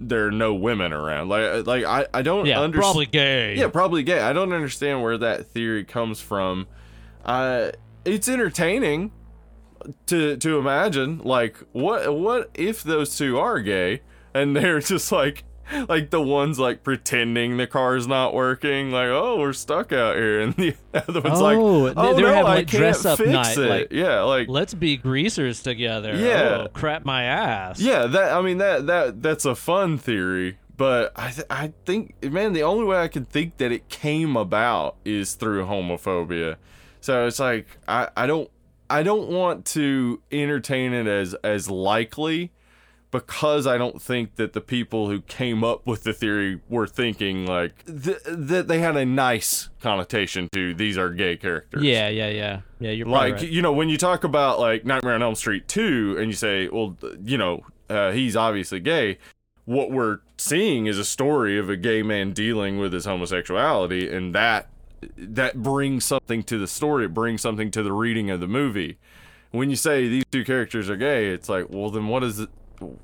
there are no women around. Like uh, like I I don't yeah, understand. probably gay. Yeah, probably gay. I don't understand where that theory comes from. Uh, it's entertaining to to imagine like what what if those two are gay and they're *laughs* just like like the one's like pretending the car's not working like oh we're stuck out here and the *laughs* other one's like Oh, oh they no having, I like, can't dress up fix night, it like- yeah like Let's be greasers together. Yeah. Oh, crap my ass. Yeah, that I mean that that that's a fun theory, but I th- I think man, the only way I can think that it came about is through homophobia. So it's like I I don't I don't want to entertain it as as likely because I don't think that the people who came up with the theory were thinking like th- that they had a nice connotation to these are gay characters. Yeah, yeah, yeah. Yeah, you're Like right. you know, when you talk about like Nightmare on Elm Street two, and you say, well, you know, uh, he's obviously gay. What we're seeing is a story of a gay man dealing with his homosexuality, and that that brings something to the story. It brings something to the reading of the movie. When you say these two characters are gay, it's like, well, then what is it?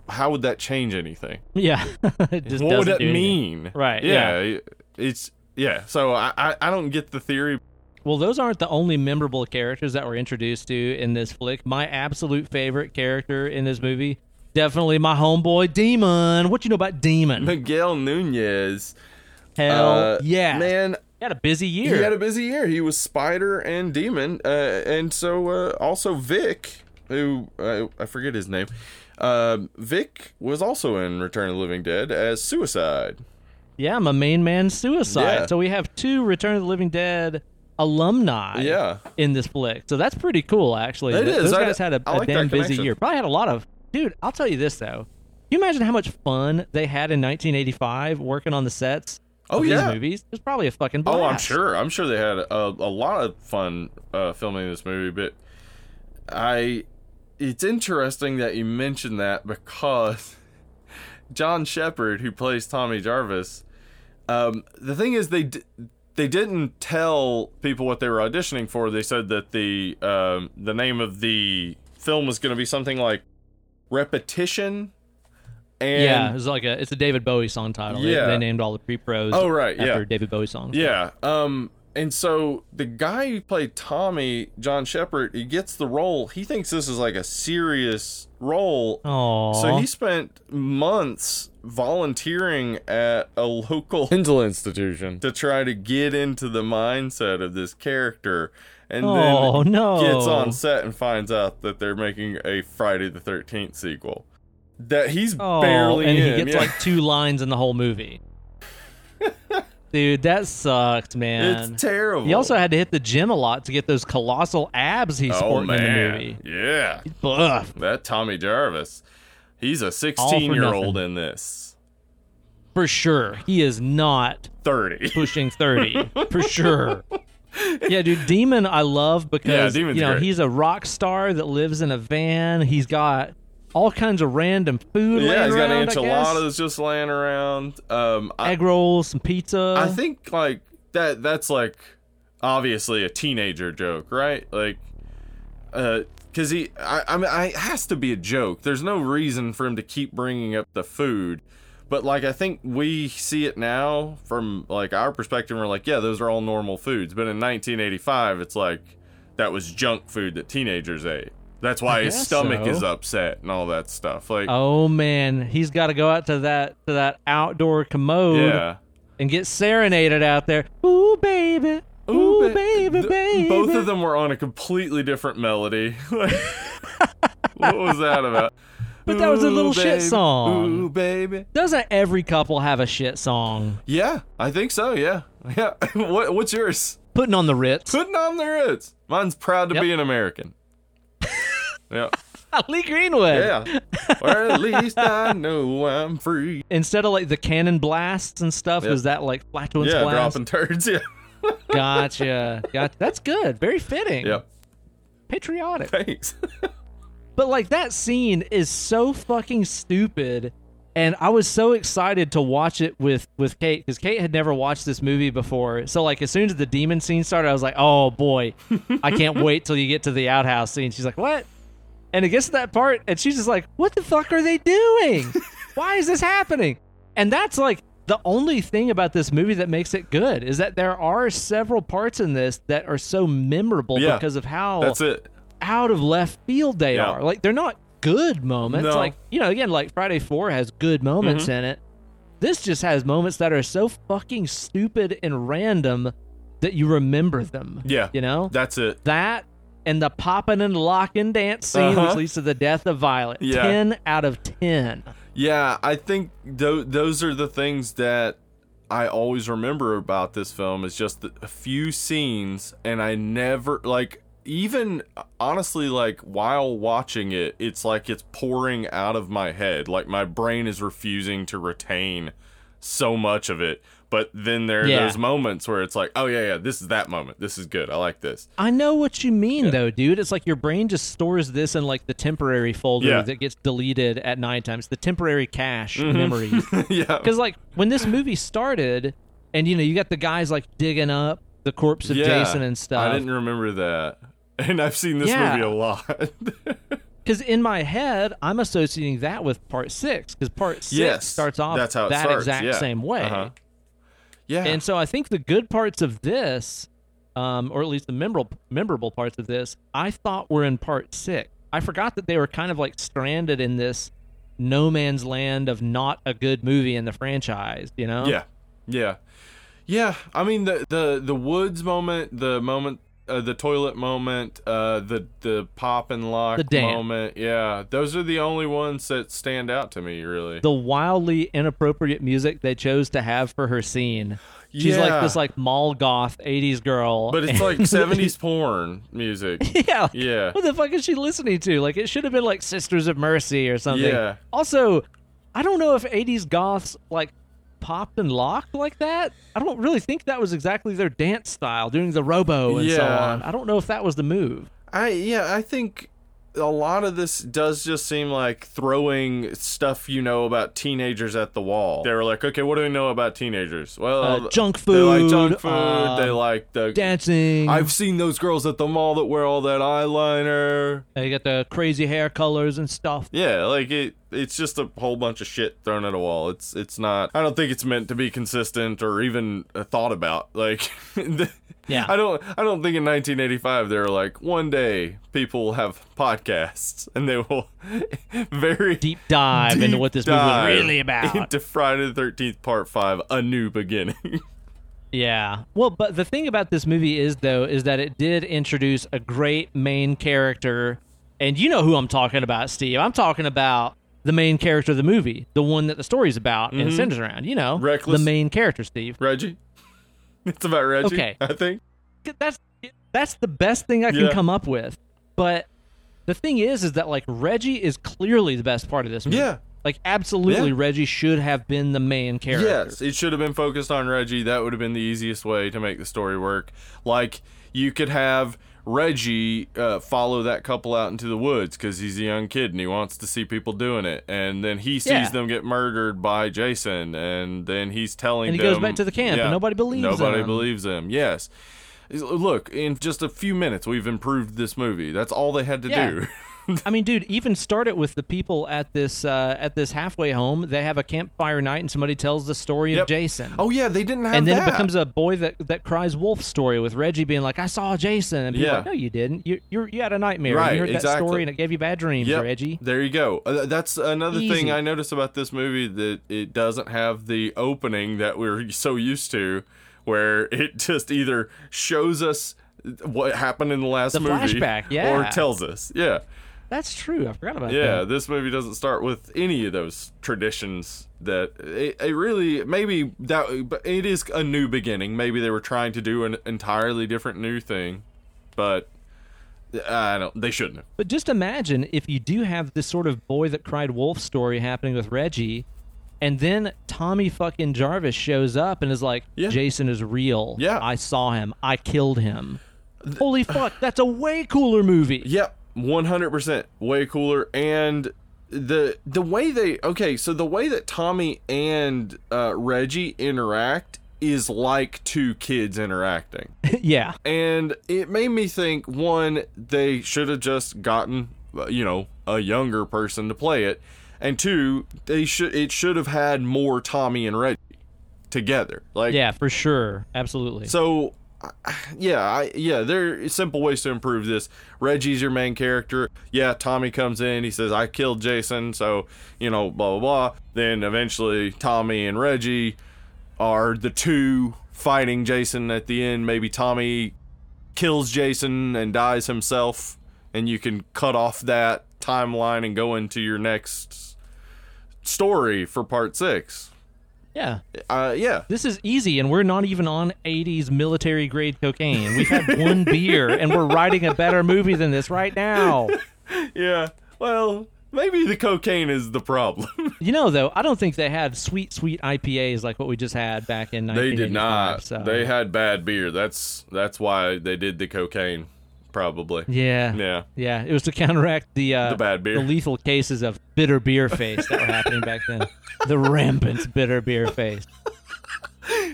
How would that change anything? *laughs* Yeah. *laughs* it just what would that mean? Right, Yeah. It's yeah. So I, I I don't get the theory. Well, those aren't the only memorable characters that we're introduced to in this flick. My absolute favorite character in this movie, definitely my homeboy Demon. What you know about Demon? Miguel Nunez. Hell uh, yeah. man. He had a busy year. He had a busy year. He was Spider and Demon, uh, and so uh, also Vic, who uh, I forget his name. Uh, Vic was also in Return of the Living Dead as Suicide. yeah, my main man suicide. Yeah. So we have two Return of the Living Dead alumni Yeah. in this flick. So that's pretty cool, actually. It Th- is. Those I- guys had a like damn busy year. Probably had a lot of. Dude, I'll tell you this though. Can you imagine how much fun they had in 1985 working on the sets Oh, yeah. movies? It was probably a fucking blast. Oh, I'm sure. I'm sure they had a, a lot of fun uh, filming this movie, but I. It's interesting that you mentioned that because *laughs* John Shepherd, who plays Tommy Jarvis, um, the thing is they d- they didn't tell people what they were auditioning for. They said that the um, the name of the film was going to be something like Repetition. And yeah, it's like a it's a David Bowie song title. Yeah. They, named all the pre-pros. Oh, right, yeah. David Bowie songs. Yeah. Um. And so the guy who played Tommy, John Shepherd, he gets the role. He thinks this is like a serious role. Oh, So he spent months volunteering at a local *laughs* mental institution to try to get into the mindset of this character. And Oh, then no. gets on set and finds out that they're making a Friday the 13th sequel. That he's oh, barely and in. he gets yeah. like two lines in the whole movie. *laughs* Dude, that sucked, man. It's terrible. He also had to hit the gym a lot to get those colossal abs he's oh, sporting man. in the movie. Yeah. Buff. That Tommy Jarvis. He's a 16 year old in this. For sure. He is not 30. pushing 30. *laughs* for sure. Yeah, dude, Demon I love because Yeah, you know, great. he's a rock star that lives in a van. He's got all kinds of random food Yeah, he's got around, enchiladas just laying around. Um, I, egg rolls, some pizza. I think like that. That's like obviously a teenager joke, right? Like, uh, because he, I, I mean, I, it has to be a joke. There's no reason for him to keep bringing up the food. But like, I think we see it now from like our perspective. We're like, yeah, those are all normal foods. But in 1985, it's like that was junk food that teenagers ate. That's why his stomach so. is upset and all that stuff. Like, Oh man, he's got to go out to that to that outdoor commode yeah. and get serenaded out there. Ooh baby, ooh, ba- baby, baby. Both of them were on a completely different melody. *laughs* what was that about? *laughs* But that was a Ooh, little shit baby. song. Ooh, baby. Doesn't every couple have a shit song? Yeah, I think so. Yeah, *laughs* yeah. what, what's yours? Putting on the Ritz. Putting on the Ritz. Mine's proud to Yep. be an American. *laughs* yeah, *laughs* Lee Greenwood. yeah. or at *laughs* least I know I'm free. Instead of like the cannon blasts and stuff, Yep. is that like flatulence Yeah, blast? dropping turds. Yeah. Gotcha. Gotcha. That's good. Very fitting. Yep. Patriotic. Thanks. But like that scene is so fucking stupid. And I was so excited to watch it with with Kate because Kate had never watched this movie before. So like as soon as the demon scene started, I was like, "Oh boy, I can't *laughs* wait till you get to the outhouse scene." She's like, "What?" And it gets to that part, and she's just like, "What the fuck are they doing? *laughs* Why is this happening?" And that's like the only thing about this movie that makes it good is that there are several parts in this that are so memorable Yeah. because of how That's it. out of left field they Yeah. are. Like they're not good moments. No. Like you know, again, like Friday Four has good moments Mm-hmm. in it. This just has moments that are so fucking stupid and random that you remember them. Yeah. you know That's it. that and the popping and locking dance scene, Uh-huh. which leads to the death of Violet. Yeah. Ten out of ten. Yeah, I think th- those are the things that I always remember about this film is just the, a few scenes, and I never like even honestly like while watching it, it's like it's pouring out of my head. Like my brain is refusing to retain so much of it. But then there are Yeah. those moments where it's like, oh yeah, yeah, this is that moment. This is good. I like this. I know what you mean though, dude. It's like your brain just stores this in like the temporary folder Yeah. that gets deleted at night times, the temporary cache Mm-hmm. memories. *laughs* yeah. Because like when this movie started, and you know you got the guys like digging up the corpse of Yeah, Jason and stuff. I didn't remember that. *laughs* And I've seen this Yeah. movie a lot. *laughs* Because in my head, I'm associating that with part six. Because part six Yes, starts off that's how it that starts, exact yeah. same way. Uh-huh. yeah. And so I think the good parts of this, um, or at least the memorable memorable parts of this, I thought were in part six. I forgot that they were kind of like stranded in this no man's land of not a good movie in the franchise. You know? Yeah, yeah, yeah. I mean the the the woods moment, the moment, uh, the toilet moment, uh, the the pop and lock The moment. Yeah, those are the only ones that stand out to me. Really. the wildly inappropriate music they chose to have for her scene. She's Yeah. like this like mall goth '80s girl, but it's like *laughs* '70s porn music. *laughs* yeah, like, Yeah. What the fuck is she listening to? Like it should have been like Sisters of Mercy or something. Yeah. Also, I don't know if '80s goths like popped and locked like that. I don't really think that was exactly their dance style, doing the robo and so on. I don't know if that was the move. I yeah, I think a lot of this does just seem like throwing stuff you know about teenagers at the wall. They were like, okay, what do we know about teenagers? Well, Uh, junk They like junk food, food. um, they like the. Dancing. I've seen those girls at the mall that wear all that eyeliner. They got the crazy hair colors and stuff. Yeah, like it. It's just a whole bunch of shit thrown at a wall. It's it's not. I don't think it's meant to be consistent or even uh, thought about. *laughs* Like, the- Yeah. I don't. I don't think in 1985 they were like, one day people will have podcasts and they will *laughs* very Deep dive into what this movie was really about. Into Friday the 13th Part Five, a new beginning. *laughs* Yeah. Well, but the thing about this movie is though is that it did introduce a great main character, and you know who I'm talking about, Steve. I'm talking about the main character of the movie, the one that the story's about and centers around. You know, Mm-hmm. Reckless. the main character, Steve. Reggie. *laughs* It's about Reggie. Okay. I think. That's that's the best thing I can Yeah. come up with. But the thing is, is that like Reggie is clearly the best part of this movie. Yeah. Like absolutely, Yeah. Reggie should have been the main character. Yes, it should have been focused on Reggie. That would have been the easiest way to make the story work. Like you could have Reggie uh, follow that couple out into the woods because he's a young kid and he wants to see people doing it, and then he sees Yeah. them get murdered by Jason, and then he's telling And he them, goes back to the camp, and nobody believes nobody him. believes him. Yes. Look, in just a few minutes, we've improved this movie. That's all they had to Yeah. do. *laughs* *laughs* I mean, dude, even start it with the people at this uh, at this halfway home. They have a campfire night, and somebody tells the story Yep. of Jason. oh yeah, they didn't have and then that. it becomes a boy that that cries wolf story with Reggie being like, "I saw Jason," and people Yeah. like, "No, you didn't. You you you had a nightmare. Right, you heard that story, and it gave you bad dreams, Yep, Reggie." There you go. Uh, that's another Easy. thing I noticed about this movie that it doesn't have the opening that we're so used to, where it just either shows us what happened in the last The movie flashback, yeah. or tells us. Yeah. That's true. I forgot about Yeah, that. Yeah, this movie doesn't start with any of those traditions that it, it really maybe that but it is a new beginning. Maybe they were trying to do an entirely different new thing, but I don't. They shouldn't have. But just imagine if you do have this sort of boy that cried wolf story happening with Reggie, and then Tommy fucking Jarvis shows up and is like, Yeah. Jason is real. Yeah. I saw him. I killed him. Holy fuck, that's a way cooler movie. *sighs* Yep, one hundred percent, way cooler. And the the way they okay, so the way that Tommy and uh, Reggie interact is like two kids interacting. *laughs* yeah. and it made me think one they should have just gotten you know a younger person to play it and two they should it should have had more tommy and reggie together like Yeah, for sure. Absolutely. so yeah I, yeah there are simple ways to improve this. Reggie's your main character. Yeah tommy comes in he says i killed jason so you know blah blah blah. Then eventually tommy and reggie are the two fighting jason at the end. Maybe tommy kills jason and dies himself and you can cut off that timeline and go into your next story for part six yeah. uh yeah This is easy, and we're not even on 80s military grade cocaine. We've had *laughs* one beer, and we're writing a better movie than this right now. *laughs* yeah well maybe the cocaine is the problem *laughs* You know, though, I don't think they had sweet, sweet IPAs like what we just had back in They did not. So. They had bad beer. That's that's why they did the cocaine, probably. yeah, Yeah. yeah. It was to counteract the uh, The bad beer. the lethal cases of bitter beer face that were happening back then. *laughs* The rampant bitter beer face.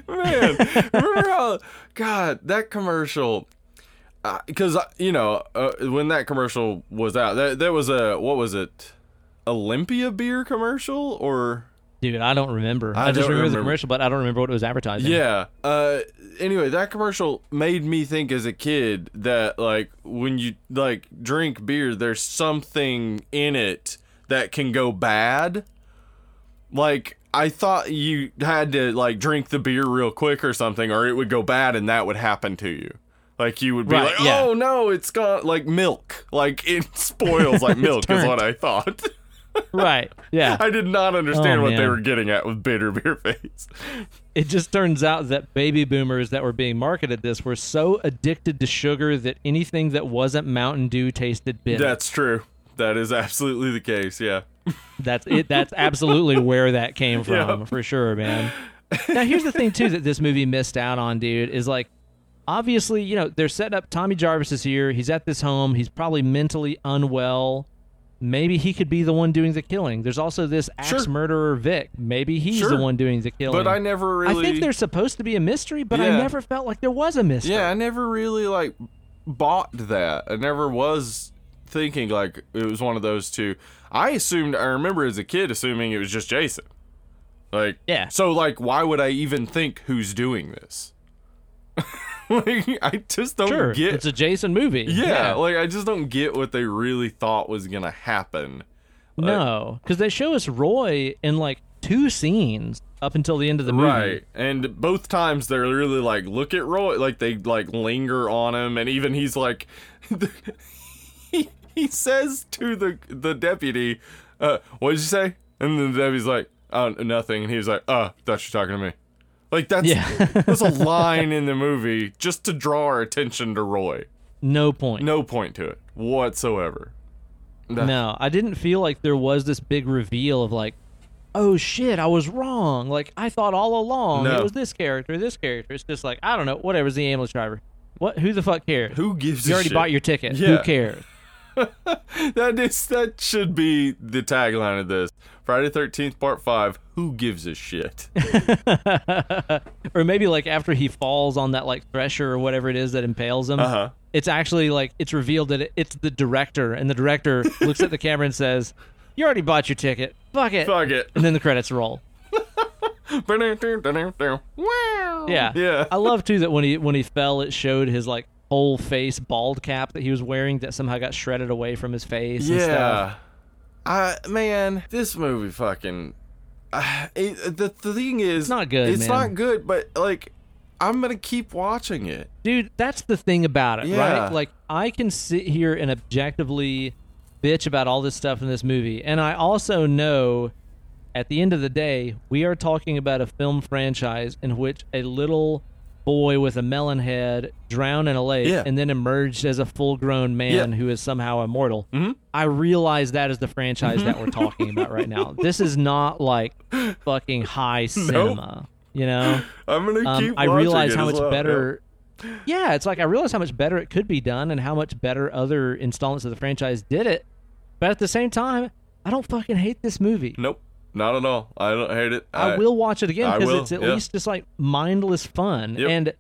Man, *laughs* remember how? God, that commercial. Because you know uh, when that commercial was out, that that was a what was it? Olympia beer commercial or Dude, I don't remember. I I, just don't remember, the commercial, but I don't remember what it was advertising. Yeah. Uh anyway, that commercial made me think as a kid that like when you like drink beer there's something in it that can go bad. Like I thought you had to like drink the beer real quick or something or it would go bad and that would happen to you. Like you would be Right, like, yeah. "Oh no, it's got like milk. Like it *laughs* spoils like *laughs* milk is what I thought." *laughs* Right. Yeah. I did not understand Oh, what they were getting at with bitter beer face. it just turns out that baby boomers that were being marketed this were so addicted to sugar that anything that wasn't Mountain Dew tasted bitter. That's true. That is absolutely the case. Yeah. That's it. That's absolutely *laughs* where that came from, Yeah. for sure, man. Now, here's the thing too that this movie missed out on, dude, is like, obviously, you know, they're setting up. Tommy Jarvis is here. He's at this home. He's probably mentally unwell. Maybe he could be the one doing the killing. There's also this axe Sure. murderer Vic. Maybe he's Sure. the one doing the killing. But I never really. I think there's supposed to be a mystery, but I never felt like there was a mystery. Yeah, I never really like bought that. I never was thinking like it was one of those two. I assumed. I remember as a kid assuming it was just Jason. Like Yeah. So like, why would I even think who's doing this? *laughs* *laughs* like, I just don't Sure, get. it's a Jason movie. yeah, like I just don't get what they really thought was gonna happen. no, because they show us Roy in like two scenes up until the end of the movie. Right. And both times they're really like, look at Roy. Like they like linger on him. And even he's like, *laughs* he, he says to the the deputy, uh, what did you say? And the deputy's like, oh, nothing. And he's like, oh, thought you're talking to me. Like that's, Yeah. *laughs* that's a *laughs* line in the movie just to draw our attention to Roy. No point. No point to it whatsoever. No, I didn't feel like there was this big reveal of like, oh shit, I was wrong. Like I thought all along No. it was this character, this character. It's just like I don't know, whatever's the ambulance driver. What? Who the fuck cares? Who gives You already shit? bought your ticket. Yeah. Who cares? *laughs* that is that should be the tagline of this. Friday Thirteenth Part Five. Who gives a shit? *laughs* or maybe like after he falls on that like thresher or whatever it is that impales him. Uh-huh. It's actually like it's revealed that it, it's the director, and the director *laughs* looks at the camera and says, "You already bought your ticket. Fuck it." Fuck it. And then the credits roll. *laughs* Yeah. Yeah. I love too that when he when he fell, it showed his like whole face bald cap that he was wearing that somehow got shredded away from his face. And stuff. Yeah. I man, this movie fucking. Uh, *sighs* it, the the thing is, It's not good, It's man. not good, but like, I'm gonna keep watching it. dude that's the thing about it Yeah. right like i can sit here and objectively bitch about all this stuff in this movie and i also know at the end of the day we are talking about a film franchise in which a little boy with a melon head drowned in a lake Yeah. and then emerged as a full-grown man Yeah. who is somehow immortal Mhm. i realize that is the franchise that we're talking about right now *laughs* this is not like fucking high cinema you know I'm gonna um, keep. I realize it how much well, better. Yeah. it's like I realize how much better it could be done, and how much better other installments of the franchise did it. But at the same time, I don't fucking hate this movie. Nope, not at all. I don't hate it. I, will watch it again because it's at yeah. least just like mindless fun, Yep. and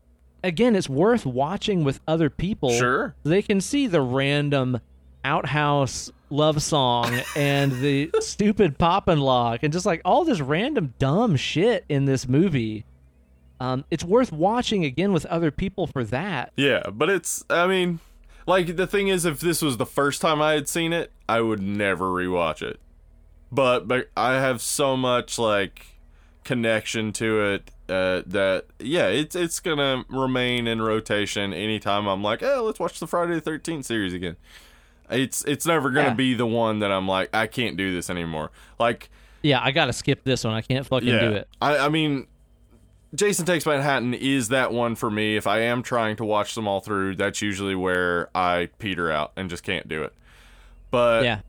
again, it's worth watching with other people. Sure. they can see the random outhouse love song *laughs* and the stupid pop and lock and just like all this random dumb shit in this movie. Um, it's worth watching again with other people for that. Yeah, but it's. I mean, like the thing is, if this was the first time I had seen it, I would never rewatch it. But but I have so much like connection to it uh, that yeah, it's it's gonna remain in rotation anytime I'm like, oh, let's watch the Friday the Thirteenth series again. It's it's never gonna Yeah. be the one that I'm like, I can't do this anymore. Like Yeah, I gotta skip this one. I can't fucking yeah, do it. I I mean. Jason Takes Manhattan is that one for me. If I am trying to watch them all through, that's usually where I peter out and just can't do it. But yeah,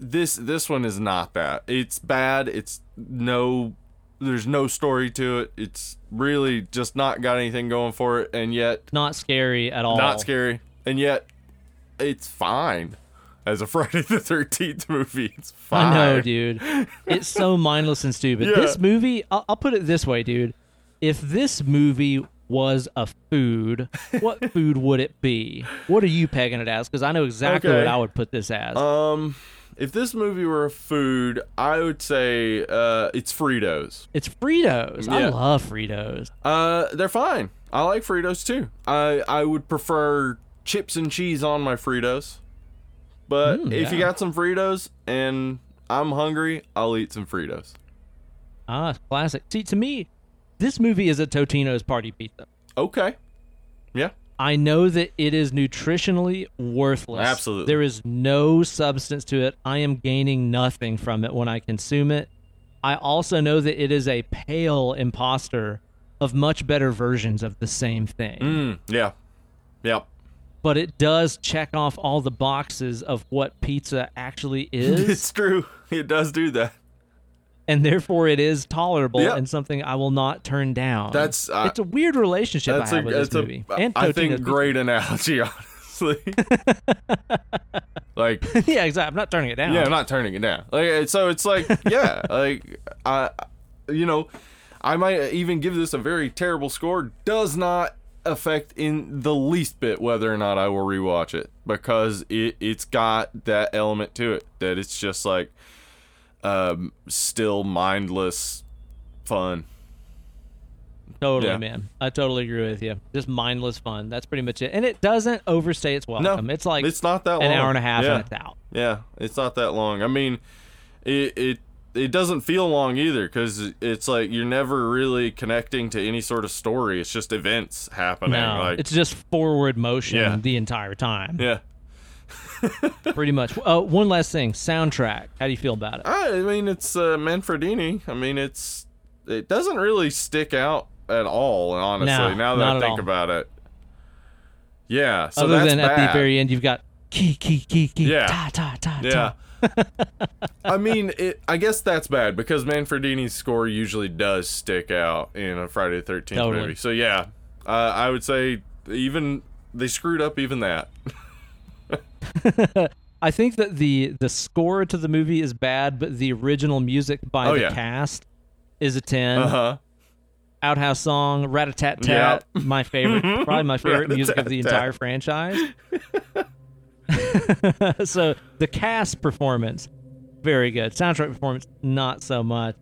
this this one is not that. It's bad. It's no there's no story to it. It's really just not got anything going for it and yet not scary at all. not scary. And yet it's fine. As a *laughs* Friday the 13th movie, it's fine. I know, dude. *laughs* It's so mindless and stupid. Yeah. This movie, I'll, I'll put it this way, dude. If this movie was a food, what *laughs* food would it be? What are you pegging it as? Because I know exactly Okay. what I would put this as. Um if this movie were a food, I would say uh it's Fritos. it's Fritos. I love Fritos. Uh, they're fine. I like Fritos too. I I would prefer chips and cheese on my Fritos, but Mm, if you got some Fritos and I'm hungry, I'll eat some Fritos. Ah, classic. See, to me, this movie is a Totino's party pizza. Okay. I know that it is nutritionally worthless. Absolutely. There is no substance to it. I am gaining nothing from it when I consume it. I also know that it is a pale imposter of much better versions of the same thing. Mm, yeah. Yep. But it does check off all the boxes of what pizza actually *laughs* is, it's true. It does do that. And therefore it is tolerable Yeah. and something I will not turn down. That's, uh, it's a weird relationship That's I a have with this that's movie. a and I think great analogy, *laughs* honestly. *laughs* like yeah, exactly. I'm not turning it down. Yeah, I'm not turning it down. Like so, it's like *laughs* yeah, like I, you know, I might even give this a very terrible score. Does not affect in the least bit whether or not I will rewatch it because it it's got that element to it that it's just like um still mindless fun. Totally, Yeah. man. I totally agree with you. Just mindless fun. That's pretty much it. And it doesn't overstay its welcome. No, it's like it's not that an hour and a half Yeah. and it's out. Yeah, it's not that long. I mean, it it it doesn't feel long either because it's like you're never really connecting to any sort of story. It's just events happening. No, like it's just forward motion Yeah. the entire time. yeah. *laughs* Pretty much. Uh, one last thing soundtrack. How do you feel about it? I mean, it's uh, Manfredini. I mean, it's it doesn't really stick out at all. Honestly, No, now that I think all. about it. Yeah. So Other than at the very end, you've got key, key, key, key, Yeah. ta, ta, ta, Yeah. ta. *laughs* I mean, it. I guess that's bad because Manfredini's score usually does stick out in a Friday the Thirteenth Totally. movie. So yeah, uh, I would say even they screwed up even that. *laughs* *laughs* I think that the the score to the movie is bad, but the original music by Oh, the yeah. cast is a ten. Uh huh. Outhouse song, rat a tat Yep. tat, my favorite, *laughs* probably my favorite music of the entire franchise. *laughs* so the cast performance, very good. Soundtrack performance, not so much.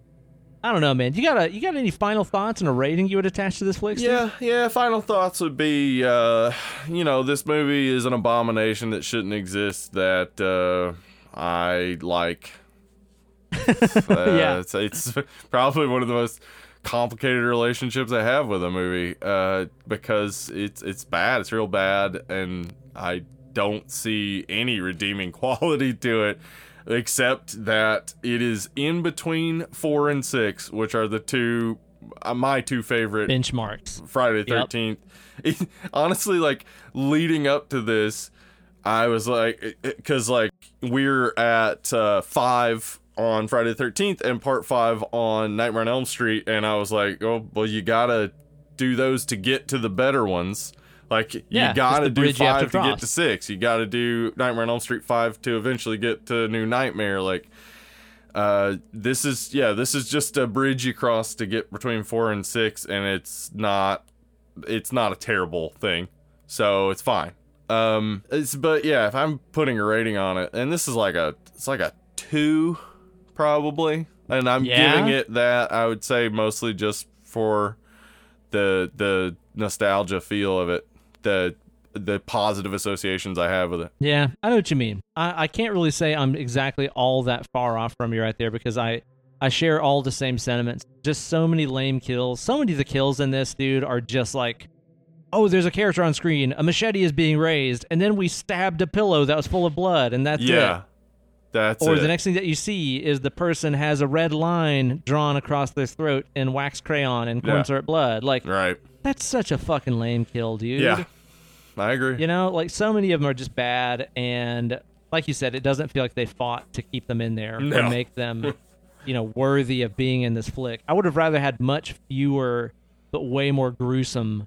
I don't know, man. You got a you got any final thoughts and a rating you would attach to this flick? Steve? Yeah, yeah. Final thoughts would be, uh, you know, this movie is an abomination that shouldn't exist. That uh, I like. *laughs* Uh, Yeah. it's, it's *laughs* probably one of the most complicated relationships I have with a movie uh, because it's it's bad. It's real bad, and I don't see any redeeming *laughs* quality to it. Except that it is in between four and six, which are the two, uh, my two favorite benchmarks. Friday the Yep. 13th. *laughs* honestly, like leading up to this, I was like, because like we're at uh, five on Friday the 13th and part five on Nightmare on Elm Street, and I was like, oh, well, you gotta do those to get to the better ones. Like Yeah, you it's gotta do to five to, get to six. You gotta do Nightmare on Elm Street five to eventually get to New Nightmare. Like uh this is yeah this is just a bridge you cross to get between four and six and it's not it's not a terrible thing so it's fine um it's but yeah if i'm putting a rating on it and this is like a it's like a two probably and i'm Yeah? giving it that i would say mostly just for the the nostalgia feel of it the the positive associations i have with it Yeah, I know what you mean. I, I can't really say I'm exactly all that far off from you right there because I I share all the same sentiments. Just so many lame kills. So many of the kills in this dude are just like, oh, there's a character on screen, a machete is being raised, and then we stabbed a pillow that was full of blood, and that's yeah it. that's Or it. the next thing that you see is the person has a red line drawn across their throat in wax crayon and corn Yeah. syrup blood. Like right that's such a fucking lame kill, dude. yeah i agree You know, like so many of them are just bad, and like you said, it doesn't feel like they fought to keep them in there or make them, *laughs* you know, worthy of being in this flick. I would have rather had much fewer, but way more gruesome,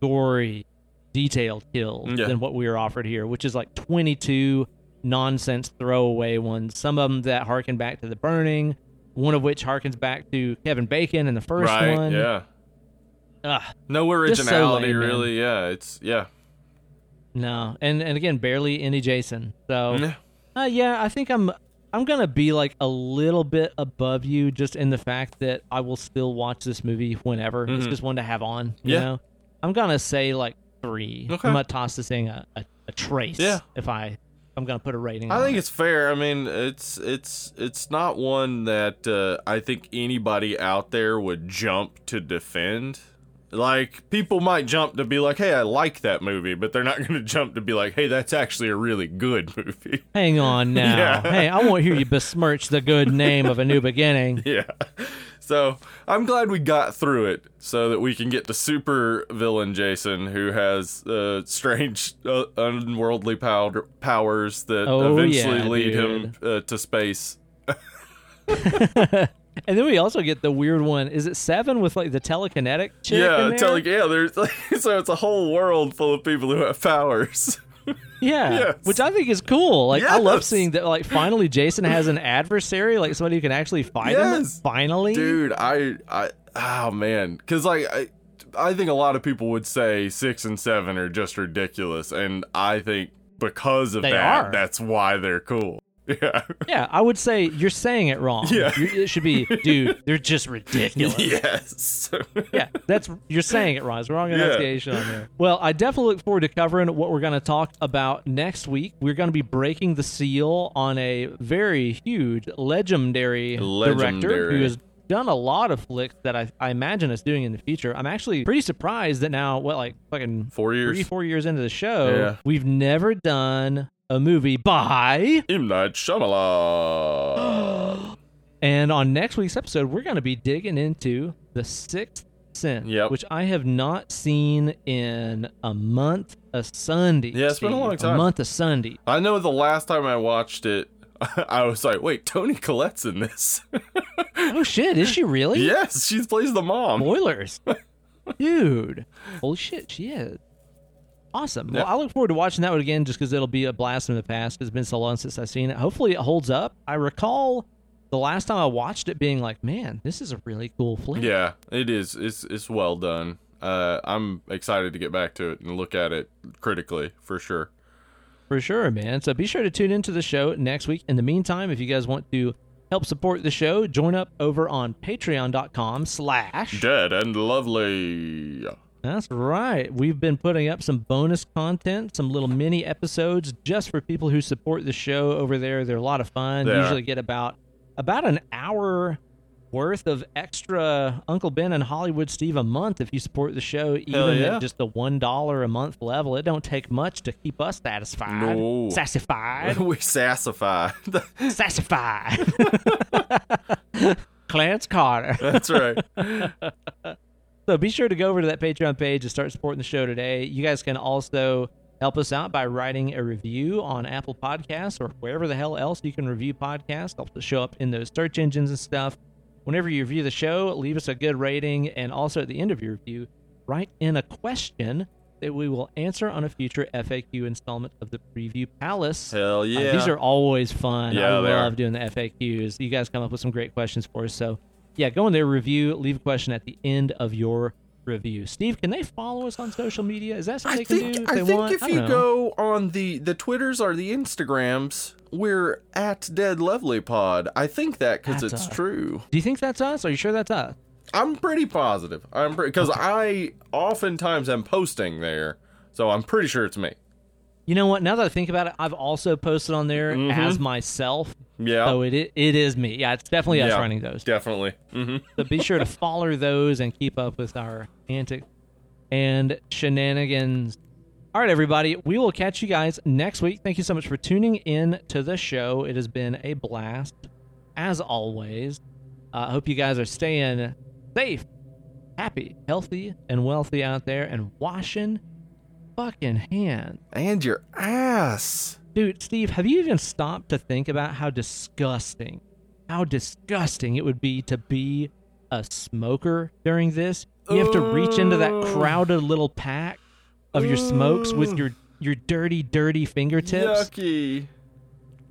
gory, detailed kills Yeah. than what we were offered here, which is like 22 nonsense throwaway ones. Some of them that harken back to the burning, one of which harkens back to Kevin Bacon in the first right one. yeah Ugh, no Just so originality lame, man. really yeah it's yeah no, and and again, barely any Jason. So. Yeah. Uh, yeah, I think I'm I'm gonna be like a little bit above you just in the fact that I will still watch this movie whenever. It's Mhm. just one to have on. You Yeah. know? I'm gonna say like three. Okay. I'm gonna toss this thing a, a, a trace. Yeah. If I I'm gonna put a rating. I think it. it's fair. I mean, it's it's it's not one that uh, I think anybody out there would jump to defend. Like people might jump to be like, "Hey, I like that movie," but they're not *laughs* going to jump to be like, "Hey, that's actually a really good *laughs* movie." Hang on *laughs* now. Yeah. Hey, I won't hear you besmirch the good name of a new beginning. yeah. So I'm glad we got through it so that we can get to super villain Jason, who has uh, strange, uh, unworldly pow- powers that Oh, eventually yeah, lead him uh, to space. And then we also get the weird one. Is it seven with like the telekinetic chick? yeah, telling yeah, there's like, *laughs* so it's a whole world full of people who have powers. *laughs* Yeah, Yes. which I think is cool. Like I love seeing that. Like finally, Jason has an adversary, like somebody who can actually fight him. Yes. Finally, Dude, I I oh man, cuz like I I think a lot of people would say 6 and 7 are just ridiculous and I think because of They that are. that's why they're cool. Yeah. Yeah, I would say you're saying it wrong. Yeah. You- it should be, dude. They're just ridiculous. *laughs* yes. *laughs* yeah, that's you're saying it wrong. It's wrong Yeah. on there. Well, I definitely look forward to covering what we're going to talk about next week. We're going to be breaking the seal on a very huge, legendary, director Legendary. who has done a lot of flicks that I, I imagine us doing in the future. I'm actually pretty surprised that now, what like fucking 4 years. three, four years into the show, Yeah. we've never done a movie by. M Night Shyamalan. *gasps* And on next week's episode, we're going to be digging into The Sixth Sense, Yep. which I have not seen in a month of Sunday. Yeah, it's been a long time. A month of Sunday. I know the last time I watched it *laughs* I was like, "Wait, Toni Collette's in this?" *laughs* Oh shit, is she really? yes, she plays the mom. Spoilers. *laughs* Dude. Holy shit, she is. Awesome. Well, I look forward to watching that one again just because it'll be a blast from the past. It's been so long since I've seen it. Hopefully, it holds up. I recall the last time I watched it being like, man, this is a really cool flick. Yeah, it is. It's it's well done. Uh, I'm excited to get back to it and look at it critically for sure. For sure, man. So be sure to tune into the show next week. In the meantime, if you guys want to help support the show, join up over on patreon.com slash Dead and lovely. That's right. We've been putting up some bonus content, some little mini episodes just for people who support the show over there. They're a lot of fun. They. Usually get about about an hour worth of extra Uncle Ben and Hollywood Steve a month if you support the show, even yeah. at just the one dollar a month level. It don't take much to keep us satisfied. No. Sassified. *laughs* we sassified. Sassified. *laughs* *laughs* Clarence Carter. That's right. So be sure to go over to that Patreon page and start supporting the show today. You guys can also help us out by writing a review on Apple Podcasts or wherever the hell else you can review podcasts. Help to show up in those search engines and stuff. Whenever you review the show, leave us a good rating, and also at the end of your review, write in a question that we will answer on a future FAQ installment of the Preview Palace. Hell Uh, yeah. these are always fun. Yeah, I love are. doing the FAQs. You guys come up with some great questions for us. So, yeah, go in there, review, leave a question at the end of your review. Steve, can they follow us on social media? Is that something I they think can do? I they think want? if I you know. go on the the Twitters or the Instagrams, we're at Dead Lovely Pod. I think that because it's us. true. do you think that's us? Are you sure that's us? I'm pretty positive. I'm because I oftentimes am posting there, so I'm pretty sure it's me. You know what? Now that I think about it, I've also posted on there Mhm. as myself. Yeah, So it it is me. Yeah, it's definitely us Yeah. running those. definitely. Mm-hmm. So be sure to follow those and keep up with our antics and shenanigans. All right, everybody. We will catch you guys next week. Thank you so much for tuning in to the show. It has been a blast, as always. I hope you guys are staying safe, happy, healthy, and wealthy out there and washing fucking hand And your ass. Dude, Steve, have you even stopped to think about how disgusting, how disgusting it would be to be a smoker during this? You have to reach into that crowded little pack of your smokes with your your dirty, dirty fingertips, Yucky.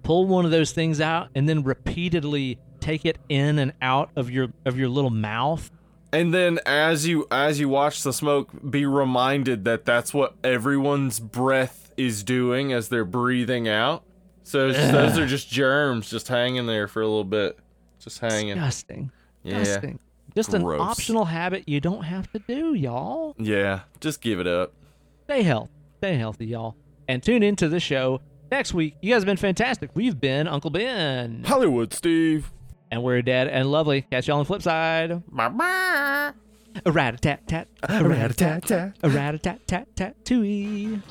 pull one of those things out, and then repeatedly take it in and out of your of your little mouth. And then as you as you watch the smoke, be reminded that that's what everyone's breath is doing as they're breathing out. So it's- those are just germs just hanging there for a little bit, just hanging. Disgusting. Yeah, Disgusting. Just an optional habit you don't have to do, y'all. yeah. Just give it up. stay healthy, stay healthy, y'all, and tune into the show next week. You guys have been fantastic. We've been Uncle Ben, Hollywood, Steve. And we're dead and lovely. Catch y'all on the flip side. Bye-bye. A rat a tat tat, a rat a tat tat, a rat a tat tat tat tooey.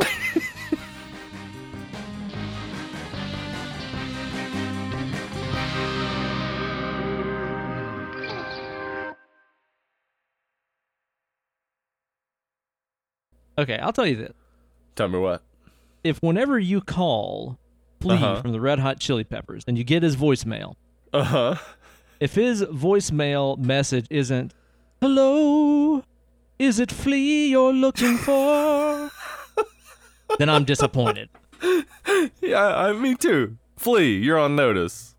Okay, I'll tell you this. Tell me what. if whenever you call Flea Uh-huh. from the Red Hot Chili Peppers and you get his voicemail, Uh huh. if his voicemail message isn't "Hello, is it Flea you're looking for?" then I'm disappointed. *laughs* Yeah, I, me too. Flea, you're on notice.